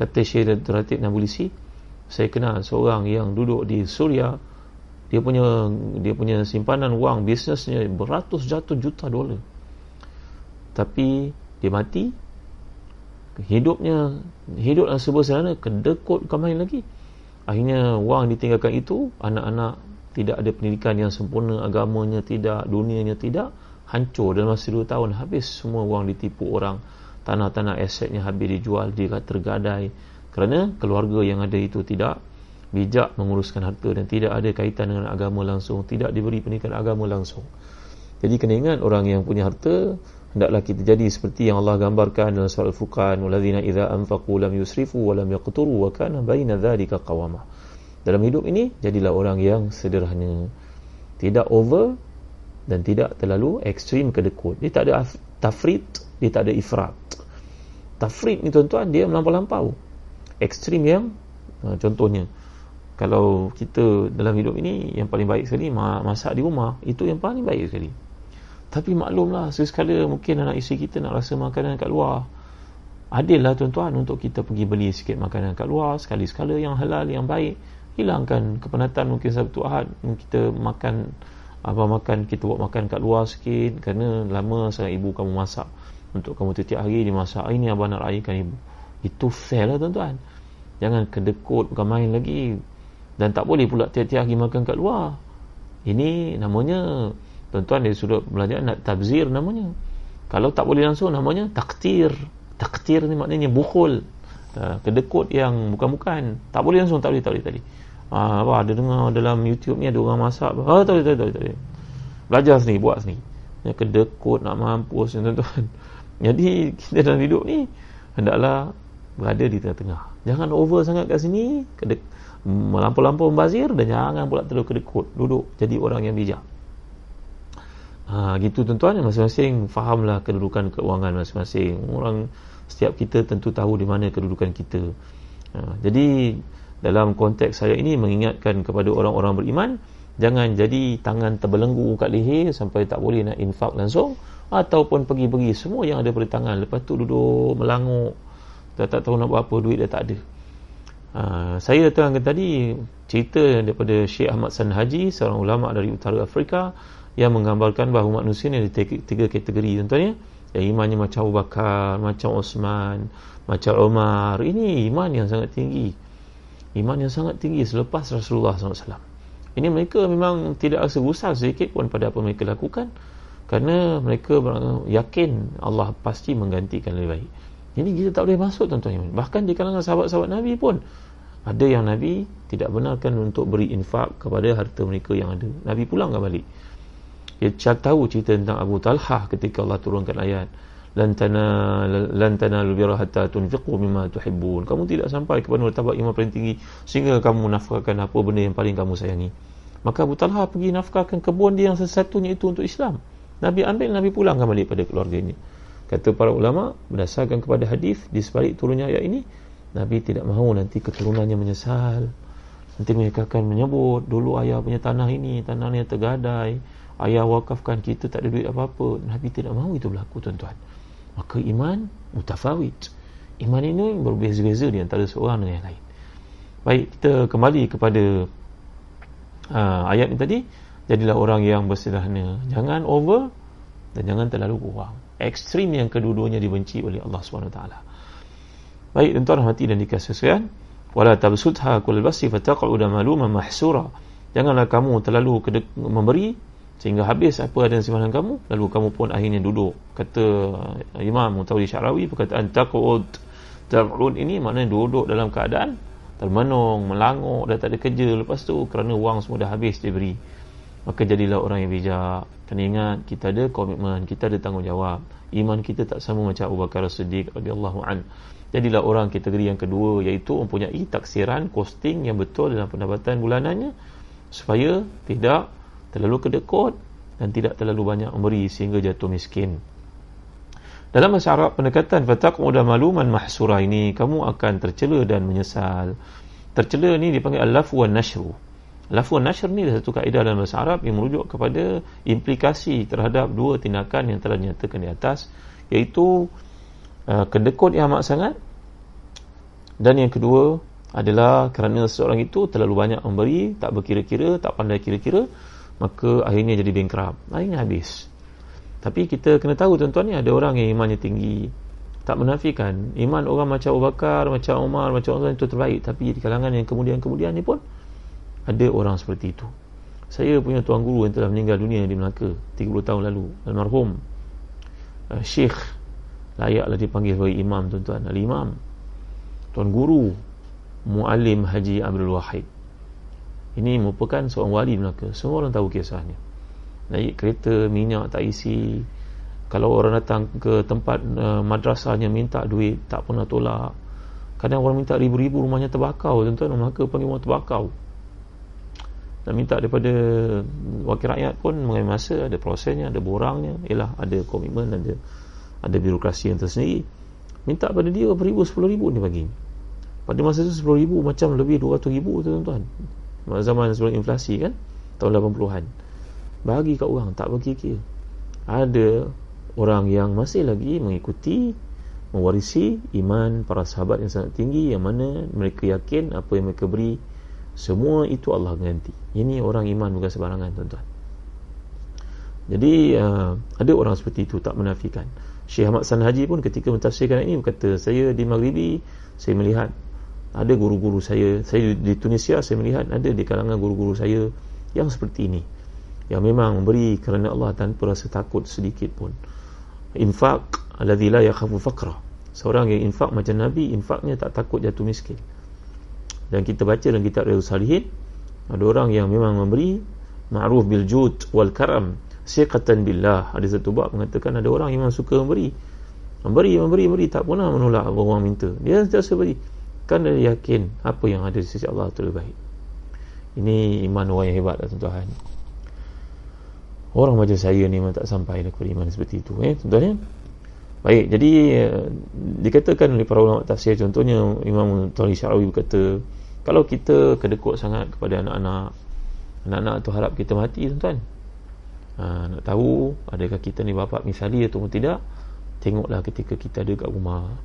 kata Syed Ratib Nabulisi saya kenal seorang yang duduk di Suria. Dia punya dia punya simpanan wang bisnesnya beratus jatuh juta dolar. Tapi dia mati. Hidupnya hidup dalam sebuah sana kedekut bukan main lagi. Akhirnya wang ditinggalkan itu. Anak-anak tidak ada pendidikan yang sempurna agamanya tidak dunianya tidak. Hancur dalam masa 2 tahun. Habis semua wang ditipu orang tanah-tanah asetnya habis dijual dia tergadai. Kerana keluarga yang ada itu tidak bijak menguruskan harta dan tidak ada kaitan dengan agama langsung tidak diberi pendidikan agama langsung. Jadi kena ingat orang yang punya harta hendaklah kita jadi seperti yang Allah gambarkan dalam surah Al-Furqan walladzina idza anfaqu lam yusrifu wa lam yaqturu wa kana baina dzalika qawama. Dalam hidup ini jadilah orang yang sederhana tidak over dan tidak terlalu ekstrim kedekut dia tak ada tafrit dia tak ada ifrat tafrit ni tuan-tuan dia melampau-lampau. Ekstrim yang uh, contohnya kalau kita dalam hidup ini yang paling baik sekali masak di rumah itu yang paling baik sekali. Tapi maklumlah sekali mungkin anak isteri kita nak rasa makanan kat luar adil lah tuan-tuan untuk kita pergi beli sikit makanan kat luar sekali-sekala yang halal yang baik hilangkan kepenatan mungkin Sabtu Ahad kita makan apa makan kita buat makan kat luar sikit kerana lama sangat ibu kamu masak untuk kamu setiap hari dimasak ini abang nak rayakan ibu. Itu fair lah tuan-tuan. Jangan kedekut bukan main lagi. Dan tak boleh pula tiap-tiap hari makan kat luar. Ini namanya tuan-tuan dia sudah belajar nak tabzir namanya. Kalau tak boleh langsung namanya taktir. Taktir ni maknanya bukul. Uh, kedekut yang bukan-bukan. Tak boleh langsung tak boleh tak boleh tadi uh, apa ada dengar dalam YouTube ni ada orang masak. Ah tak boleh tak boleh tak boleh belajar sini buat yang kedekut nak mampus tuan-tuan jadi kita dalam hidup ni hendaklah berada di tengah-tengah. Jangan over sangat kat sini kedek melampau-lampau membazir dan jangan pula terlalu kedekut. Duduk jadi orang yang bijak. Ha, gitu tuan-tuan masing-masing fahamlah kedudukan keuangan masing-masing. Orang setiap kita tentu tahu di mana kedudukan kita. Ha, jadi dalam konteks saya ini mengingatkan kepada orang-orang beriman jangan jadi tangan terbelenggu kat leher sampai tak boleh nak infak langsung ataupun pergi-pergi semua yang ada pada tangan lepas tu duduk melanguk dah tak tahu nak buat apa duit dah tak ada Uh, saya terangkan tadi cerita daripada Syekh Ahmad San Haji seorang ulama dari utara Afrika yang menggambarkan bahawa manusia ni ada tiga kategori contohnya yang imannya macam Abu Bakar, macam Osman, macam Omar. Ini iman yang sangat tinggi. Iman yang sangat tinggi selepas Rasulullah SAW. Ini mereka memang tidak rasa gusar sedikit pun pada apa mereka lakukan kerana mereka yakin Allah pasti menggantikan lebih baik. Ini kita tak boleh masuk tuan-tuan Bahkan di kalangan sahabat-sahabat Nabi pun ada yang Nabi tidak benarkan untuk beri infak kepada harta mereka yang ada. Nabi pulang balik. Dia tahu cerita tentang Abu Talhah ketika Allah turunkan ayat lan tana lan tanalu birra hatta tunfiqu mimma tuhibbun. Kamu tidak sampai kepada martabat iman paling tinggi sehingga kamu nafkahkan apa benda yang paling kamu sayangi. Maka Abu Talhah pergi nafkahkan kebun dia yang sesatunya itu untuk Islam. Nabi ambil Nabi pulang kembali pada keluarganya. Kata para ulama berdasarkan kepada hadis di sebalik turunnya ayat ini Nabi tidak mahu nanti keturunannya menyesal. Nanti mereka akan menyebut Dulu ayah punya tanah ini Tanah ini tergadai Ayah wakafkan kita tak ada duit apa-apa. Nabi tidak mahu itu berlaku tuan-tuan. Maka iman mutafawit. Iman ini berbeza-beza di antara seorang dengan yang lain. Baik kita kembali kepada uh, Ayat ini tadi Jadilah orang yang bersederhana. Jangan over Dan jangan terlalu kurang. Ekstrim yang kedua-duanya dibenci oleh Allah SWT baik tuan-tuan hati dan dikasih sekalian wala tabsutha kull basi fataq'uda maluman mahsura. Janganlah kamu terlalu kedek- memberi sehingga habis apa ada simpanan kamu lalu kamu pun akhirnya duduk. Kata Imam Mutawli Syarawi perkataan taqud taqud ini maknanya duduk dalam keadaan termenung melanguk dah tak ada kerja lepas tu kerana wang semua dah habis diberi maka jadilah orang yang bijak. Kena ingat kita ada komitmen kita ada tanggungjawab. Iman kita tak sama macam Abu Bakar As-Siddiq radhiyallahu an. Jadilah orang kategori yang kedua iaitu mempunyai taksiran costing yang betul dalam pendapatan bulanannya supaya tidak terlalu kedekut dan tidak terlalu banyak memberi sehingga jatuh miskin. Dalam bahasa Arab pendekatan fataq mudah maluman mahsura ini kamu akan tercela dan menyesal. Tercela ni dipanggil al-lafu wan nashru Lafun nashr ni satu kaedah dalam bahasa Arab yang merujuk kepada implikasi terhadap dua tindakan yang telah dinyatakan di atas iaitu uh, kedekut yang amat sangat dan yang kedua adalah kerana seorang itu terlalu banyak memberi, tak berkira-kira, tak pandai kira-kira, maka akhirnya jadi bankrupt. Akhirnya habis. Tapi kita kena tahu tuan-tuan ni ada orang yang imannya tinggi. Tak menafikan iman orang macam Abu Bakar, macam Umar, macam orang itu terbaik, tapi di kalangan yang kemudian-kemudian ni pun ada orang seperti itu. Saya punya tuan guru yang telah meninggal dunia di Melaka 30 tahun lalu, almarhum uh, Syekh layaklah dipanggil sebagai imam tuan-tuan, al-imam. Tuan guru Muallim Haji Abdul Wahid. Ini merupakan seorang wali Melaka. Semua orang tahu kisahnya. Naik kereta minyak tak isi. Kalau orang datang ke tempat uh, madrasahnya minta duit tak pernah tolak. Kadang orang minta ribu-ribu rumahnya terbakau. Tuan-tuan Melaka panggil rumah terbakau nak minta daripada wakil rakyat pun mengambil masa ada prosesnya ada borangnya. Ialah ada komitmen ada ada birokrasi yang tersendiri. Minta pada dia beribu sepuluh ribu ni bagi. Pada masa itu 10 ribu macam lebih 200 ribu tuan-tuan. Zaman sebelum inflasi kan tahun 80-an bagi kat orang tak bagi kira. Ada orang yang masih lagi mengikuti mewarisi iman para sahabat yang sangat tinggi yang mana mereka yakin apa yang mereka beri semua itu Allah ganti. Ini orang iman bukan sebarangan tuan-tuan. Jadi uh, ada orang seperti itu tak menafikan. Syekh Ahmad San Haji pun ketika mentafsirkan ini berkata saya di Maghribi saya melihat ada guru-guru saya. Saya di Tunisia saya melihat ada di kalangan guru-guru saya yang seperti ini yang memang memberi kerana Allah tanpa rasa takut sedikit pun. Infak alladhi la yakhafu faqra. Seorang yang infak macam Nabi infaknya tak takut jatuh miskin dan kita baca dalam kitab Riyadhus Salihin ada orang yang memang memberi ma'ruf bil jud wal karam siqatan billah. Ada satu bab mengatakan ada orang yang memang suka memberi. Memberi memberi memberi tak pernah menolak orang minta. Dia sentiasa beri. Kan dia yakin apa yang ada di sisi Allah itu lebih baik. Ini iman orang yang hebat tuan-tuan. Orang macam saya ni memang tak sampai kepada iman seperti itu eh tuan-tuan ya baik jadi uh, dikatakan oleh para ulama tafsir contohnya Imam Tali Syarawi berkata kalau kita kedekut sangat kepada anak-anak anak-anak tu harap kita mati tuan-tuan. Ha, nak tahu adakah kita ni bapa misali atau tidak tengoklah ketika kita ada kat rumah.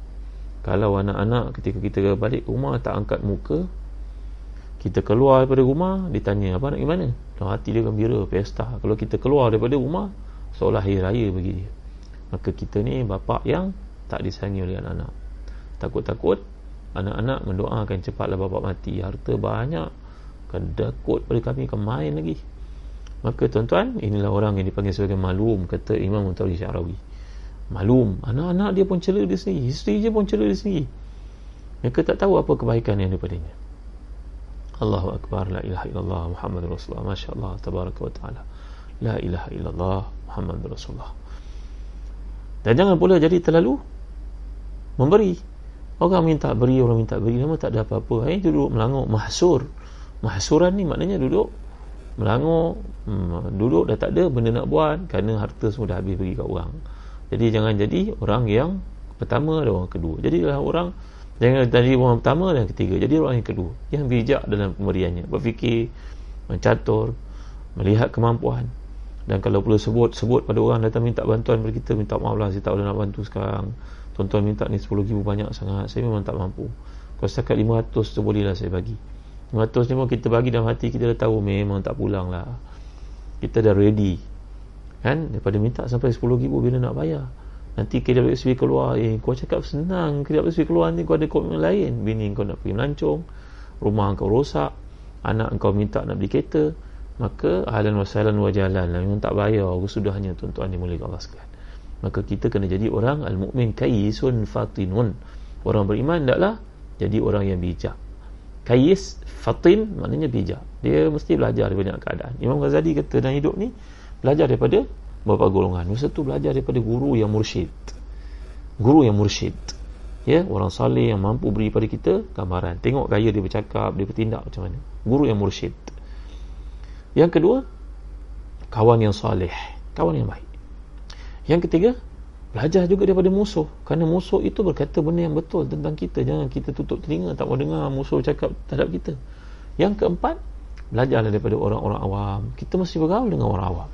Kalau anak-anak ketika kita balik rumah tak angkat muka kita keluar daripada rumah ditanya apa nak pergi mana? Dalam hati dia gembira pesta. Kalau kita keluar daripada rumah seolah hari raya bagi dia. Maka kita ni bapa yang tak disayangi oleh anak-anak. Takut-takut anak-anak mendoakan cepatlah bapa mati. Harta banyak. Kedekut pada kami kemain lagi. Maka tuan-tuan inilah orang yang dipanggil sebagai malum kata Imam Muntari Syarawi. Malum. Anak-anak dia pun cela dia sendiri. Isteri dia pun cela dia sendiri. Mereka tak tahu apa kebaikan yang daripadanya. Allahu Akbar. La ilaha illallah Muhammad Rasulullah. Masya Allah Tabaraka wa ta'ala. La ilaha illallah Muhammad Rasulullah. Dan jangan pula jadi terlalu Memberi Orang minta beri Orang minta beri Nama tak ada apa-apa Eh duduk melanguk Mahsur Mahsuran ni maknanya duduk Melanguk hmm, Duduk dah tak ada benda nak buat Kerana harta semua dah habis bagi kat orang jadi jangan jadi orang yang pertama dan orang kedua. Jadilah orang jangan jadi orang pertama dan ketiga. Jadi orang yang kedua. Yang bijak dalam pemberiannya. Berfikir, mencatur, melihat kemampuan. Dan kalau perlu sebut, sebut pada orang datang minta bantuan kepada kita, minta maaf lah, saya tak boleh nak bantu sekarang. Tuan-tuan minta ni 10 ribu banyak sangat. Saya memang tak mampu. Kalau setakat 500 tu bolehlah saya bagi. 500 ni pun kita bagi dalam hati, kita dah tahu memang tak pulang lah. Kita dah ready kan daripada minta sampai 10 ribu bila nak bayar nanti KWSB keluar eh kau cakap senang KWSB keluar nanti kau ada komitmen lain bini kau nak pergi melancong rumah kau rosak anak kau minta nak beli kereta maka ahlan wasalan wajalan lah memang tak bayar sudahnya tuan-tuan dimulai Allah sekalian maka kita kena jadi orang al-mu'min kayisun fatinun. Orang beriman taklah jadi orang yang bijak. Kayis fatin maknanya bijak. Dia mesti belajar dari banyak keadaan. Imam Ghazali kata dalam hidup ni belajar daripada beberapa golongan? Masa tu belajar daripada guru yang mursyid. Guru yang mursyid. Ya orang salih yang mampu beri pada kita gambaran. Tengok gaya dia bercakap dia bertindak macam mana. Guru yang mursyid. Yang kedua kawan yang salih. Kawan yang baik yang ketiga belajar juga daripada musuh. Kerana musuh itu berkata benda yang betul tentang kita. Jangan kita tutup telinga tak mau dengar musuh cakap terhadap kita. Yang keempat belajar daripada orang-orang awam. Kita mesti bergaul dengan orang awam.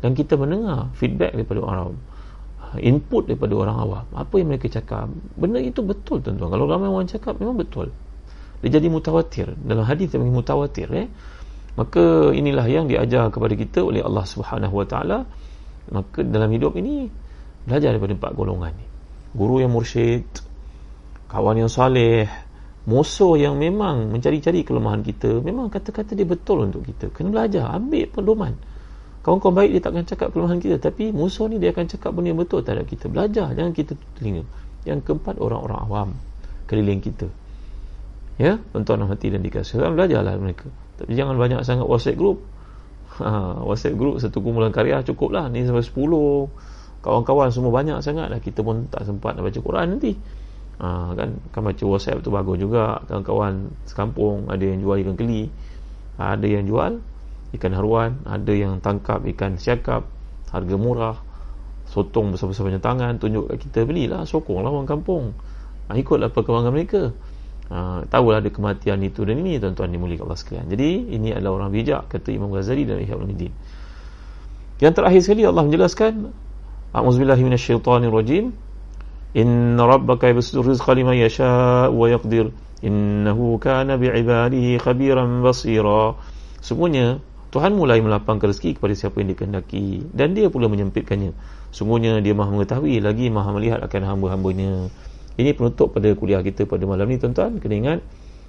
Dan kita mendengar feedback daripada orang awam. Input daripada orang awam. Apa yang mereka cakap. Benda itu betul tuan-tuan. Kalau ramai orang cakap memang betul. Dia jadi mutawatir. Dalam hadis yang mutawatir eh. Maka inilah yang diajar kepada kita oleh Allah Subhanahu Wa Taala maka dalam hidup ini belajar daripada empat golongan ni. Guru yang mursyid kawan yang saleh musuh yang memang mencari-cari kelemahan kita memang kata-kata dia betul untuk kita. Kena belajar ambil pedoman. Kawan-kawan baik dia takkan cakap kelemahan kita. Tapi musuh ni dia akan cakap benda yang betul terhadap kita. Belajar jangan kita telinga. Yang keempat orang-orang awam keliling kita. Ya tuan-tuan hati dan dikasih belajarlah mereka. Tapi jangan banyak sangat WhatsApp group ha, WhatsApp group satu kumpulan karya cukup lah ni sampai 10 kawan-kawan semua banyak sangat lah kita pun tak sempat nak baca Quran nanti. Ha, kan? Kan baca WhatsApp tu bagus juga. Kawan-kawan sekampung ada yang jual ikan keli ada yang jual ikan haruan ada yang tangkap ikan siakap harga murah sotong besar-besar banyak tangan tunjuk kat kita belilah. Sokonglah orang kampung. Ha, ikutlah perkembangan mereka Ha, tahulah ada kematian itu dan ini tuan-tuan dimuliakan Allah sekalian. Jadi ini adalah orang bijak kata Imam Ghazali dan Ihya Ulumuddin. Yang terakhir sekali Allah menjelaskan A'udzubillahi minasyaitonirrajim. Inna rabbaka yabsutur rizqa liman yasha'u wa yaqdir. Innahu kana bi'ibadihi khabiran basira. Semuanya Tuhan mulai melapangkan rezeki kepada siapa yang dikehendaki dan dia pula menyempitkannya. Sungguhnya dia Maha mengetahui lagi Maha melihat akan hamba-hambanya. Ini penutup pada kuliah kita pada malam ni tuan-tuan. Kena ingat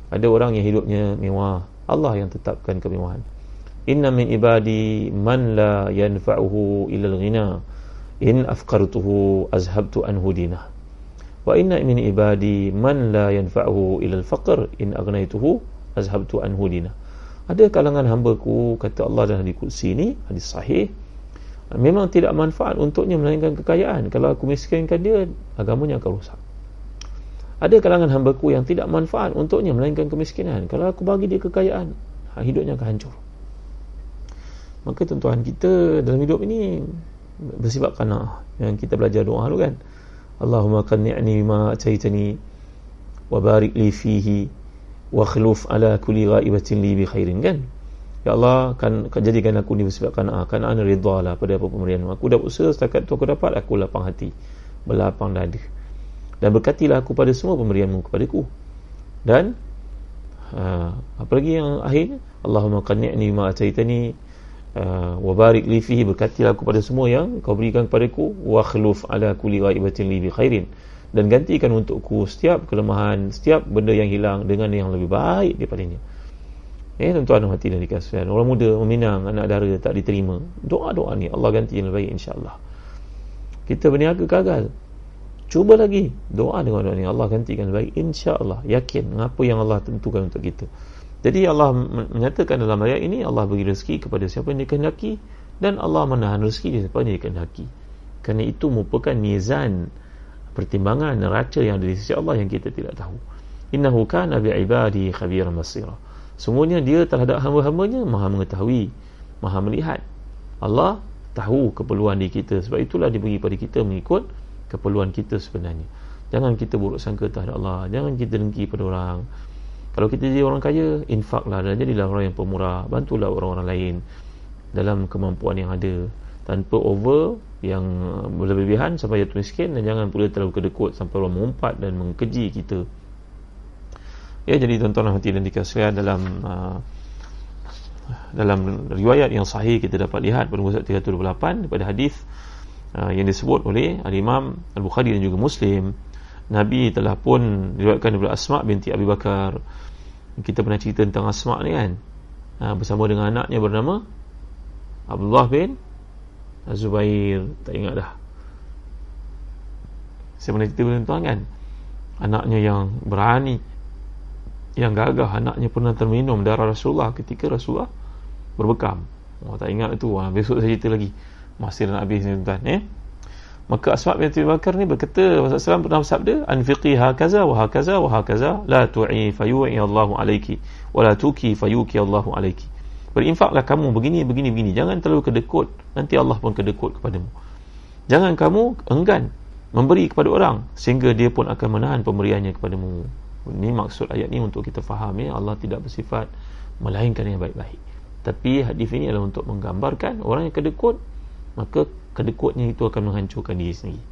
ada orang yang hidupnya mewah. Allah yang tetapkan kemewahan. Inna min ibadi man la yanfa'uhu illa al-ghina. In afqartuhu azhabtu anhu dinah. Wa inna min ibadi man la yanfa'uhu illa al-faqr in aghnaytuhu azhabtu anhu dinah. Ada kalangan hamba-Ku kata Allah dalam hadis kursi ini, hadis sahih. Memang tidak manfaat untuknya melainkan kekayaan. Kalau aku miskinkan dia, agamanya akan rosak. Ada kalangan hamba-Ku yang tidak manfaat untuknya melainkan kemiskinan. Kalau aku bagi dia kekayaan, ha, hidupnya akan hancur. Maka tuan-tuan kita dalam hidup ini bersifat kana yang kita belajar doa dulu kan. Allahumma qanni'ni bima ataitani wa barik li fihi wa khluf ala kulli ghaibatin li bi khairin kan. Ya Allah kan, kan jadikan aku ni bersifat kana kan ana ridha lah pada apa pemberian aku dah usaha setakat tu aku dapat aku lapang hati berlapang dada dan berkatilah aku pada semua pemberianmu kepadaku. Dan uh, apa lagi yang akhir? Allahumma qanni'ni ma ataitani uh, wa barik li fihi. Berkatilah aku pada semua yang kau berikan kepadaku. Wa khluf ala kulli ghaibatin li khairin. Dan gantikan untukku setiap kelemahan setiap benda yang hilang dengan yang lebih baik daripadanya. Eh tuan-tuan hati dan dikasihan. Orang muda meminang anak dara tak diterima. Doa-doa ni Allah ganti yang lebih baik insya-Allah. Kita berniaga gagal cuba lagi. Doa dengan doa ni. Allah gantikan baik. insya-Allah. Yakin. Apa yang Allah tentukan untuk kita. Jadi Allah menyatakan dalam ayat ini Allah bagi rezeki kepada siapa yang dikehendaki dan Allah menahan rezeki siapa yang dikehendaki. Kerana itu merupakan mizan pertimbangan neraca yang ada di sisi Allah yang kita tidak tahu. Innahu kana bi ibadi khabiran basira. Semuanya dia terhadap hamba-hambanya maha mengetahui maha melihat. Allah tahu keperluan di kita. Sebab itulah diberi pada kita mengikut keperluan kita sebenarnya. Jangan kita buruk sangka terhadap Allah. Jangan kita dengki pada orang. Kalau kita jadi orang kaya infaklah dan jadilah orang yang pemurah. Bantulah orang-orang lain dalam kemampuan yang ada. Tanpa over yang berlebihan sampai jatuh miskin dan jangan pula terlalu kedekut sampai orang mengumpat dan mengkeji kita. Ya jadi tuan-tuan hati dan dikasihkan dalam uh, dalam riwayat yang sahih kita dapat lihat pada muka 328 daripada hadis uh, yang disebut oleh Al-Imam Al-Bukhari dan juga Muslim Nabi telah pun diriwayatkan daripada Asma binti Abi Bakar. Kita pernah cerita tentang Asma ni kan? Uh, bersama dengan anaknya bernama Abdullah bin Zubair tak ingat dah. Saya pernah cerita tentang kan? Anaknya yang berani yang gagah anaknya pernah terminum darah Rasulullah ketika Rasulullah berbekam. Oh, tak ingat tu. Ha, besok saya cerita lagi masih nak habis ni tuan eh? Maka Asma bin Abi Bakar ni berkata Rasulullah SAW pernah bersabda anfiqi hakaza wa hakaza wa hakaza la tu'i fayu'i Allahu alayki wa la tuki fayuki Allahu alayki. Berinfaklah kamu begini begini begini. Jangan terlalu kedekut. Nanti Allah pun kedekut kepadamu. Jangan kamu enggan memberi kepada orang sehingga dia pun akan menahan pemberiannya kepadamu. Ini maksud ayat ini untuk kita faham ya. Allah tidak bersifat melainkan yang baik-baik. Tapi hadis ini adalah untuk menggambarkan orang yang kedekut maka kedekutnya itu akan menghancurkan diri sendiri.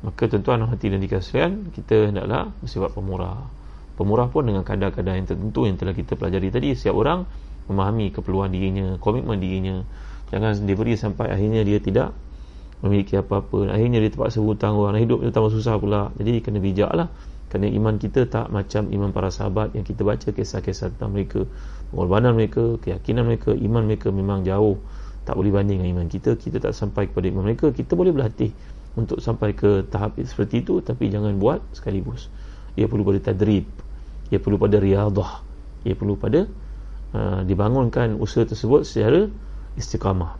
Maka tuan-tuan hati dan dikasihkan kita hendaklah bersifat pemurah. Pemurah pun dengan kadar-kadar yang tertentu yang telah kita pelajari tadi. Setiap orang memahami keperluan dirinya komitmen dirinya. Jangan diberi sampai akhirnya dia tidak memiliki apa-apa. Akhirnya dia terpaksa hutang orang hidup dia tambah susah pula. Jadi kena bijak lah kerana iman kita tak macam iman para sahabat yang kita baca kisah-kisah tentang mereka. Pengorbanan mereka keyakinan mereka iman mereka memang jauh tak boleh banding dengan iman kita kita tak sampai kepada iman mereka kita boleh berlatih untuk sampai ke tahap seperti itu tapi jangan buat sekaligus ia perlu pada tadrib ia perlu pada riadah ia perlu pada uh, dibangunkan usaha tersebut secara istiqamah.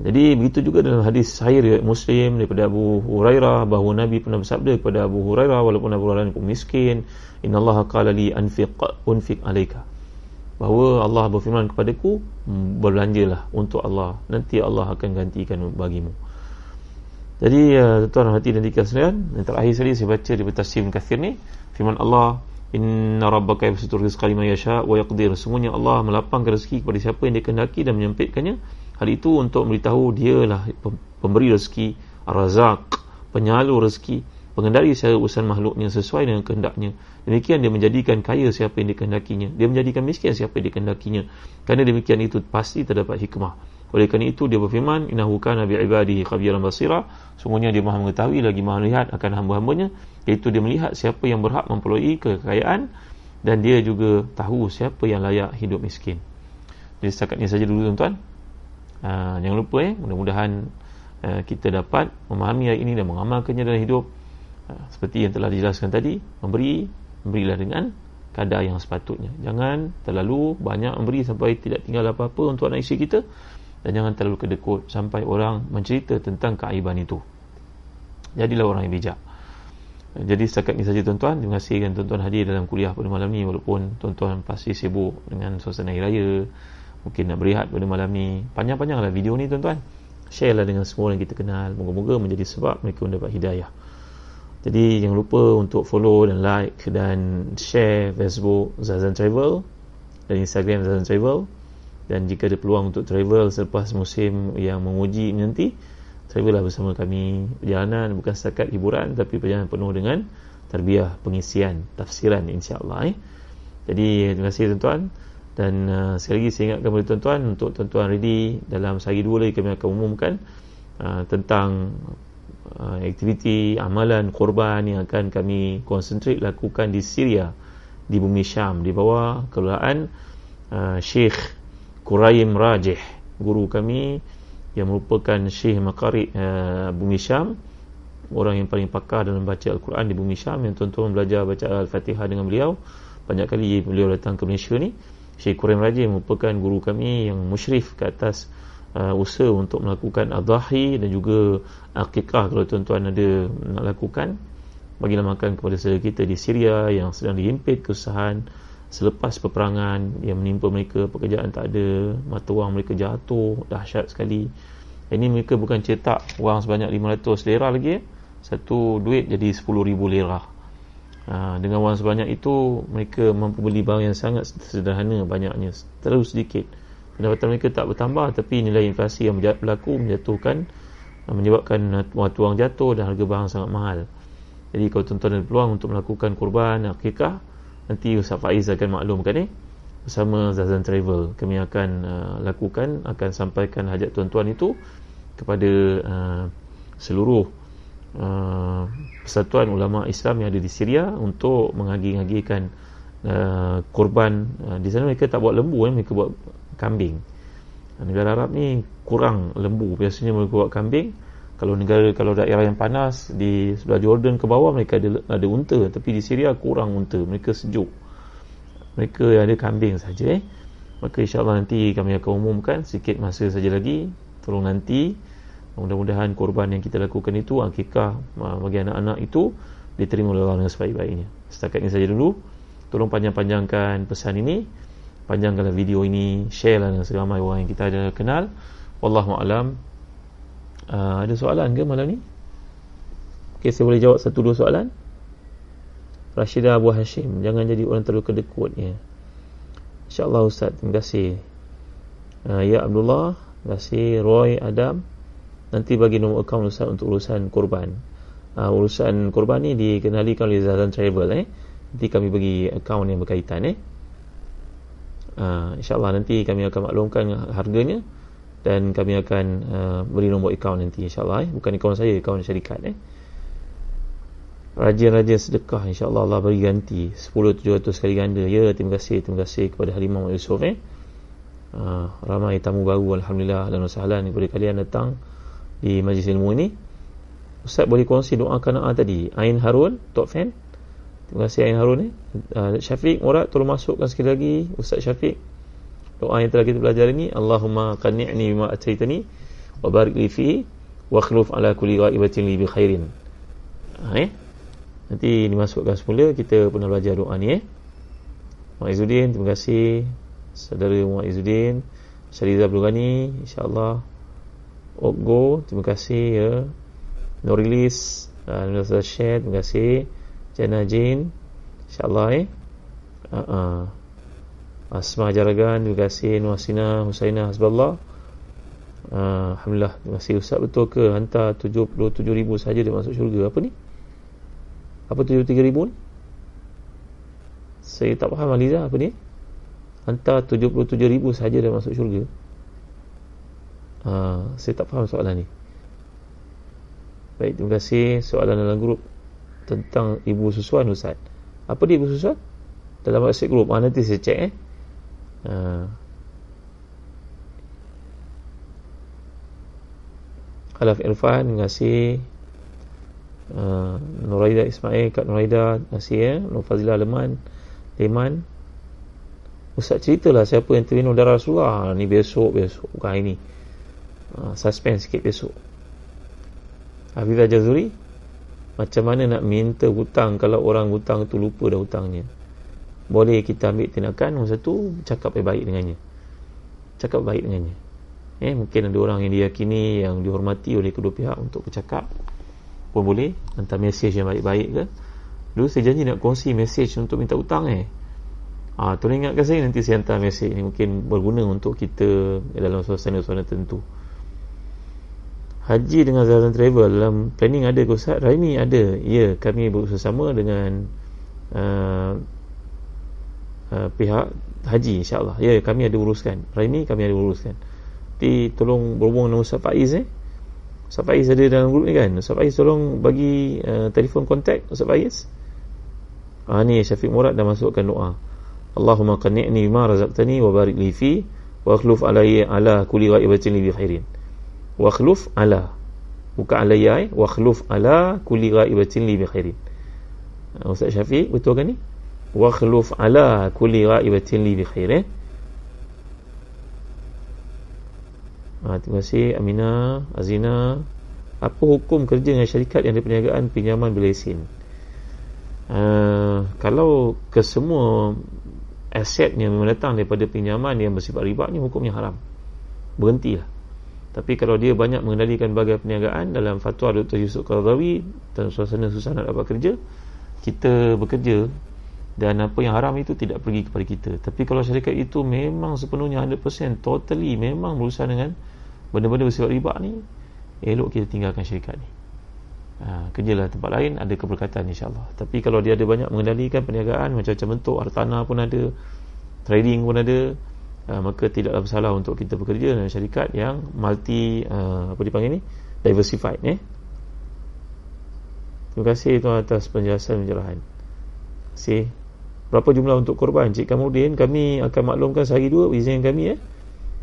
Jadi begitu juga dalam hadis sahih riwayat Muslim daripada Abu Hurairah bahawa Nabi pernah bersabda kepada Abu Hurairah walaupun Abu Hurairah pun miskin innallaha qala li anfiq unfiq alayka bahawa Allah berfirman kepadaku hmm, berbelanjalah untuk Allah. Nanti Allah akan gantikan bagimu. Jadi uh, tuan hati dan dikasih sekalian yang terakhir sekali saya baca di tafsir kathir ni firman Allah inna rabbaka yabsutur rizqa liman yasha wa yaqdir. Semuanya Allah melapangkan rezeki kepada siapa yang dia kehendaki dan menyempitkannya Hal itu untuk memberitahu dialah pemberi rezeki, razak, penyalur rezeki, pengendali secara urusan makhluknya sesuai dengan kehendaknya. Demikian dia menjadikan kaya siapa yang dikehendakinya. Dia menjadikan miskin siapa yang dikehendakinya. Kerana demikian itu pasti terdapat hikmah. Oleh kerana itu dia berfirman, Innahu kana bi'ibadihi khabiran basira. Sungguhnya dia maha mengetahui lagi maha melihat akan hamba-hambanya. Iaitu dia melihat siapa yang berhak memperoleh kekayaan dan dia juga tahu siapa yang layak hidup miskin. Jadi setakat ini saja dulu tuan-tuan. Uh, jangan lupa eh mudah-mudahan uh, kita dapat memahami ayat ini dan mengamalkannya dalam hidup seperti yang telah dijelaskan tadi memberi berilah dengan kadar yang sepatutnya. Jangan terlalu banyak memberi sampai tidak tinggal apa-apa untuk anak isteri kita. Dan jangan terlalu kedekut sampai orang mencerita tentang keaiban itu. Jadilah orang yang bijak. Jadi setakat ini saja tuan-tuan. Terima kasih kan tuan-tuan hadir dalam kuliah pada malam ni. Walaupun tuan-tuan pasti sibuk dengan suasana hari raya mungkin nak berehat pada malam ni. Panjang-panjang lah video ni tuan-tuan. Share lah dengan semua yang kita kenal. Moga-moga menjadi sebab mereka mendapat hidayah jadi jangan lupa untuk follow dan like dan share Facebook Zazan Travel dan Instagram Zazan Travel dan jika ada peluang untuk travel selepas musim yang menguji nanti travel lah bersama kami perjalanan bukan setakat hiburan tapi perjalanan penuh dengan terbiah pengisian tafsiran insyaAllah eh. jadi terima kasih tuan-tuan dan uh, sekali lagi saya ingatkan kepada tuan-tuan untuk tuan-tuan ready dalam sehari dua lagi kami akan umumkan uh, tentang aktiviti amalan korban yang akan kami konsentrate lakukan di Syria di bumi Syam. Di bawah kelurahan uh, Syekh Quraim Rajih guru kami yang merupakan Syekh Makari uh, bumi Syam. Orang yang paling pakar dalam baca Al-Quran di bumi Syam. Yang tuan-tuan belajar baca Al-Fatihah dengan beliau. Banyak kali beliau datang ke Malaysia ni. Syekh Qurim Raja merupakan guru kami yang musyrif ke atas uh, usaha untuk melakukan adahi dan juga akikah kalau tuan-tuan ada nak lakukan. Bagilah makan kepada saudara kita di Syria yang sedang dihimpit kesusahan selepas peperangan yang menimpa mereka. Pekerjaan tak ada mata wang mereka jatuh dahsyat sekali. Ini mereka bukan cetak wang sebanyak 500 lira lagi. Satu duit jadi 10,000 lira. Ha, dengan wang sebanyak itu mereka mampu beli barang yang sangat sederhana banyaknya terlalu sedikit pendapatan mereka tak bertambah tapi nilai inflasi yang berlaku menjatuhkan ha, menyebabkan wang jatuh dan harga barang sangat mahal. Jadi kalau tuan-tuan ada peluang untuk melakukan kurban akikah nanti Ustaz Faiz akan maklumkan eh bersama Zazan Travel. Kami akan uh, lakukan akan sampaikan hajat tuan-tuan itu kepada uh, seluruh Uh, persatuan ulama Islam yang ada di Syria untuk mengagi-agikan uh, korban uh, di sana. Mereka tak buat lembu eh, mereka buat kambing. Negara Arab ni kurang lembu. Biasanya mereka buat kambing. Kalau negara kalau daerah yang panas di sebelah Jordan ke bawah mereka ada ada unta. Tapi di Syria kurang unta. Mereka sejuk. Mereka ada kambing saja eh. Maka insyaallah nanti kami akan umumkan sikit masa saja lagi. Tolong nanti. Mudah-mudahan korban yang kita lakukan itu akikah bagi anak-anak itu diterima oleh Allah dengan sebaik-baiknya. Setakat ini saja dulu. Tolong panjang-panjangkan pesan ini panjangkanlah video ini share lah dengan seramai orang yang kita ada kenal. Wallahu'alam uh, ada soalan ke malam ni? Ok saya boleh jawab satu dua soalan? Rashidah Abu Hashim jangan jadi orang terlalu kedekut ya. InsyaAllah Ustaz terima kasih. Uh, Ya Abdullah terima kasih. Roy Adam nanti bagi nombor akaun Ustaz untuk urusan korban. Uh, urusan korban ni dikenalikan oleh Zazan Travel eh. Nanti kami bagi akaun yang berkaitan eh uh, insyaallah nanti kami akan maklumkan harganya dan kami akan uh, beri nombor akaun nanti insyaallah eh. Bukan akaun saya akaun syarikat eh. Rajin-rajin sedekah insyaallah Allah beri ganti. 10 700 kali ganda. Ya terima kasih terima kasih kepada Halimah Yusof eh. Uh, ramai tamu baru alhamdulillah dan wassalam kepada kalian datang di majlis ilmu ini. Ustaz boleh kongsi doa kana'ah tadi. Ain Harun, Top Fan Terima kasih Ain Harun eh. Uh, Syafiq, Murad tolong masukkan sekali lagi. Ustaz Syafiq Doa yang telah kita belajar ini Allahumma qanni'ni bima ataitani Wa barik li fi Wa khiluf ala kulli ghaibatin li bi khairin. Ha, eh? Nanti dimasukkan semula Kita pernah belajar doa ni eh. Mak Izzuddin, terima kasih. Saudara Mak Izzuddin Syariza Abdul Ghani InsyaAllah. Okgo, terima kasih ya. Nurilis uh, Nurilis share Terima kasih Jana Jin InsyaAllah eh? Uh-uh. Asma Jaragan Terima kasih. Nuasina Husaina Hasballah uh, Alhamdulillah Terima kasih. Ustaz betul ke Hantar 77 ribu saja Dia masuk syurga? Apa ni? Apa 73 ribu ni? Saya tak faham Aliza Apa ni? Hantar 77 ribu saja Dia masuk syurga. Uh, Saya tak faham soalan ni. Baik, terima kasih. Soalan dalam grup tentang ibu susuan Ustaz. Apa dia ibu susuan? Dalam WhatsApp grup. Ah, nanti saya cek eh. Ha. Alaf Irfan, kasih. Uh, Nuraida Ismail, Kak Nuraida, ya. Nur Fazilah Leman, Leman. Ustaz ceritalah siapa yang terminum darah Rasulullah. Ni besok, besok. Bukan hari ni. Uh, suspense sikit besok. Hafizah Jazuri Macam mana nak minta hutang Kalau orang hutang tu lupa dah hutangnya? Boleh kita ambil tindakan Nombor satu Cakap baik-baik dengannya. Cakap baik dengannya. Eh, mungkin ada orang yang diyakini Yang dihormati oleh kedua pihak Untuk bercakap. Pun boleh Hantar mesej yang baik-baik ke. Dulu saya janji nak kongsi mesej Untuk minta hutang eh. Ah, tolong ingatkan saya nanti saya hantar mesej. Ni mungkin berguna untuk kita dalam suasana-suasana tertentu haji dengan Zazan Travel dalam planning ada ke Ustaz? Raimi ada. Ya, kami bersama dengan uh, uh, pihak haji insyaAllah. Ya, kami ada uruskan. Raimi kami ada uruskan. Nanti tolong berhubung dengan Ustaz Faiz eh. Ustaz Faiz ada dalam grup ni kan? Ustaz Faiz tolong bagi uh, telefon kontak Ustaz Faiz. Ah ni Syafiq Murad dah masukkan doa. Allahumma qanni'ni bima razaqtani wa barik li fi wa akhluf alayya ala kulli ghaibatin li bi khairin wakhluf ala. Bukan alayya eh wakhluf ala kulli ghaibatin li bi khairin. Uh, Ustaz Syafiq betul kan ni? Wakhluf ala kulli ghaibatin li bi khairin. Eh? Ha, terima kasih Amina Azina. Apa hukum kerja dengan syarikat Yang ada perniagaan pinjaman belesin uh, Kalau Kesemua Aset yang datang daripada pinjaman Yang bersifat riba ni hukumnya haram. Berhentilah tapi kalau dia banyak mengendalikan bagai perniagaan dalam fatwa Dr. Yusuf Qardawi dalam suasana susah nak dapat kerja, kita bekerja dan apa yang haram itu tidak pergi kepada kita. Tapi kalau syarikat itu memang sepenuhnya 100% totally memang berusaha dengan benda-benda bersifat riba ni, elok kita tinggalkan syarikat ni. Ha, kerjalah tempat lain ada keberkatan insyaAllah tapi kalau dia ada banyak mengendalikan perniagaan macam-macam bentuk hartanah pun ada trading pun ada uh, maka tidaklah bersalah untuk kita bekerja dengan syarikat yang multi uh, apa dipanggil ni? Diversified eh? Terima kasih tuan atas penjelasan pencerahan terima berapa jumlah untuk korban? Cik Kamudin kami akan maklumkan sehari dua izin kami eh?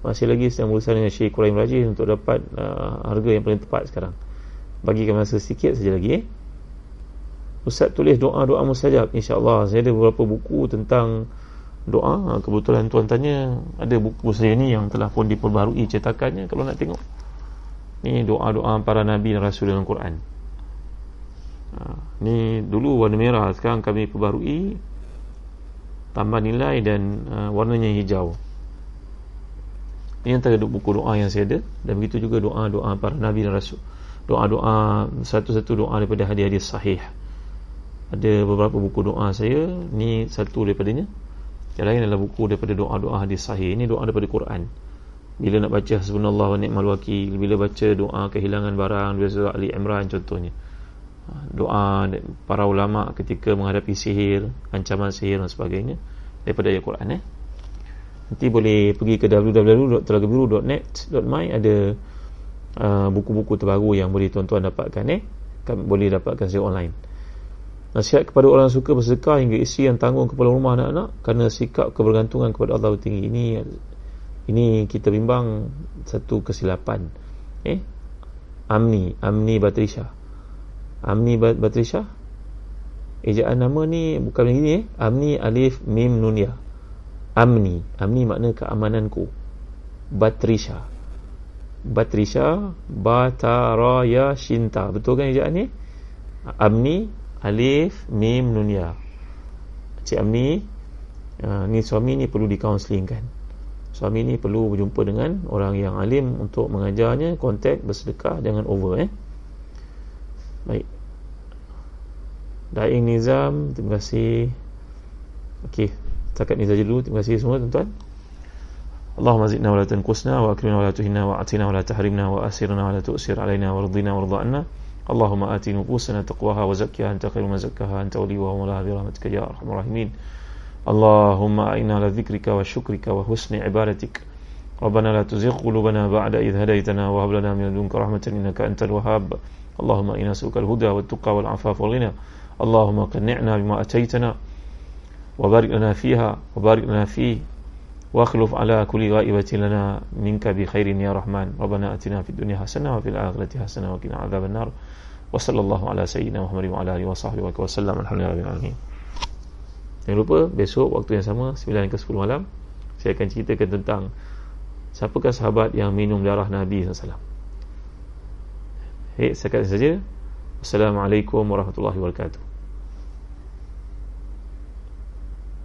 Masih lagi sedang berusaha dengan Syekh Quraim Rajin untuk dapat uh, harga yang paling tepat sekarang. Bagikan masa sedikit saja lagi eh? Ustaz tulis doa-doa mustajab. insya-Allah saya ada beberapa buku tentang doa ha, kebetulan tuan tanya ada buku saya ni yang telah pun diperbarui cetakannya kalau nak tengok. Ni doa-doa para nabi dan rasul dalam Quran. Ha, ni dulu warna merah sekarang kami perbarui tambah nilai dan uh, warnanya hijau. Ni antara buku doa yang saya ada dan begitu juga doa-doa para nabi dan rasul. Doa-doa satu-satu doa daripada hadis-hadis sahih. Ada beberapa buku doa saya ni satu daripadanya yang lain adalah buku daripada doa-doa hadis sahih. Ini doa daripada Quran. Bila nak baca subhanallah wa ni'mal wakil, bila baca doa kehilangan barang, bila surah Ali Imran contohnya. doa para ulama ketika menghadapi sihir, ancaman sihir dan sebagainya daripada ayat Quran eh. Nanti boleh pergi ke www.telagabiru.net.my ada uh, buku-buku terbaru yang boleh tuan-tuan dapatkan eh. Boleh dapatkan secara online. Nasihat kepada orang suka bersedekah hingga isi yang tanggung kepala rumah anak-anak kerana sikap kebergantungan kepada Allah tinggi. Ini ini kita bimbang satu kesilapan. Eh? Amni, Amni Batrisha. Amni Batrisha. Ejaan nama ni bukan begini eh. Amni Alif Mim Nunia. Amni, Amni makna keamananku. Batrisha. Batrisha Bataraya Shinta. Betul kan ejaan ni? Amni Alif Mim Nunia. Cik Amni, uh, ni suami ni perlu dikaunselingkan suami ni perlu berjumpa dengan orang yang alim untuk mengajarnya kontak bersedekah dengan over eh? Baik. Daing Nizam terima kasih. Okey, setakat ni saja dulu. Terima kasih semua tuan-tuan. Allahumma zidna wa la tanqusna wa akrimna wa la tuhinna wa atina wa la tahrimna wa asirna اللهم آت نفوسنا تقواها وزكها. أنت خير من زكاها. أنت وليها ومولاها برحمتك يا أرحم الراحمين. اللهم أعنا على ذكرك وشكرك وحسن عبادتك. ربنا لا تزغ قلوبنا بعد إذ هديتنا وهب لنا من لدنك رحمة إنك أنت الوهاب. اللهم إنا نسألك الهدى والتقى والعفاف والغنى. اللهم قنعنا بما أتيتنا وبارك لنا فيها وبارك لنا فيه. واخلف على كل غائبة لنا منك بخير يا رحمن ربنا أتنا في الدنيا حسنة وفي الآخرة حسنة وقنا عذاب النار وصلى الله على سيدنا محمد وعلى آله وصحبه وسلم الحمد لله رب العالمين Jangan lupa besok waktu yang sama 9 ke 10 malam saya akan ceritakan tentang siapakah sahabat yang minum darah Nabi SAW. Hei, sekian saja. Assalamualaikum warahmatullahi wabarakatuh.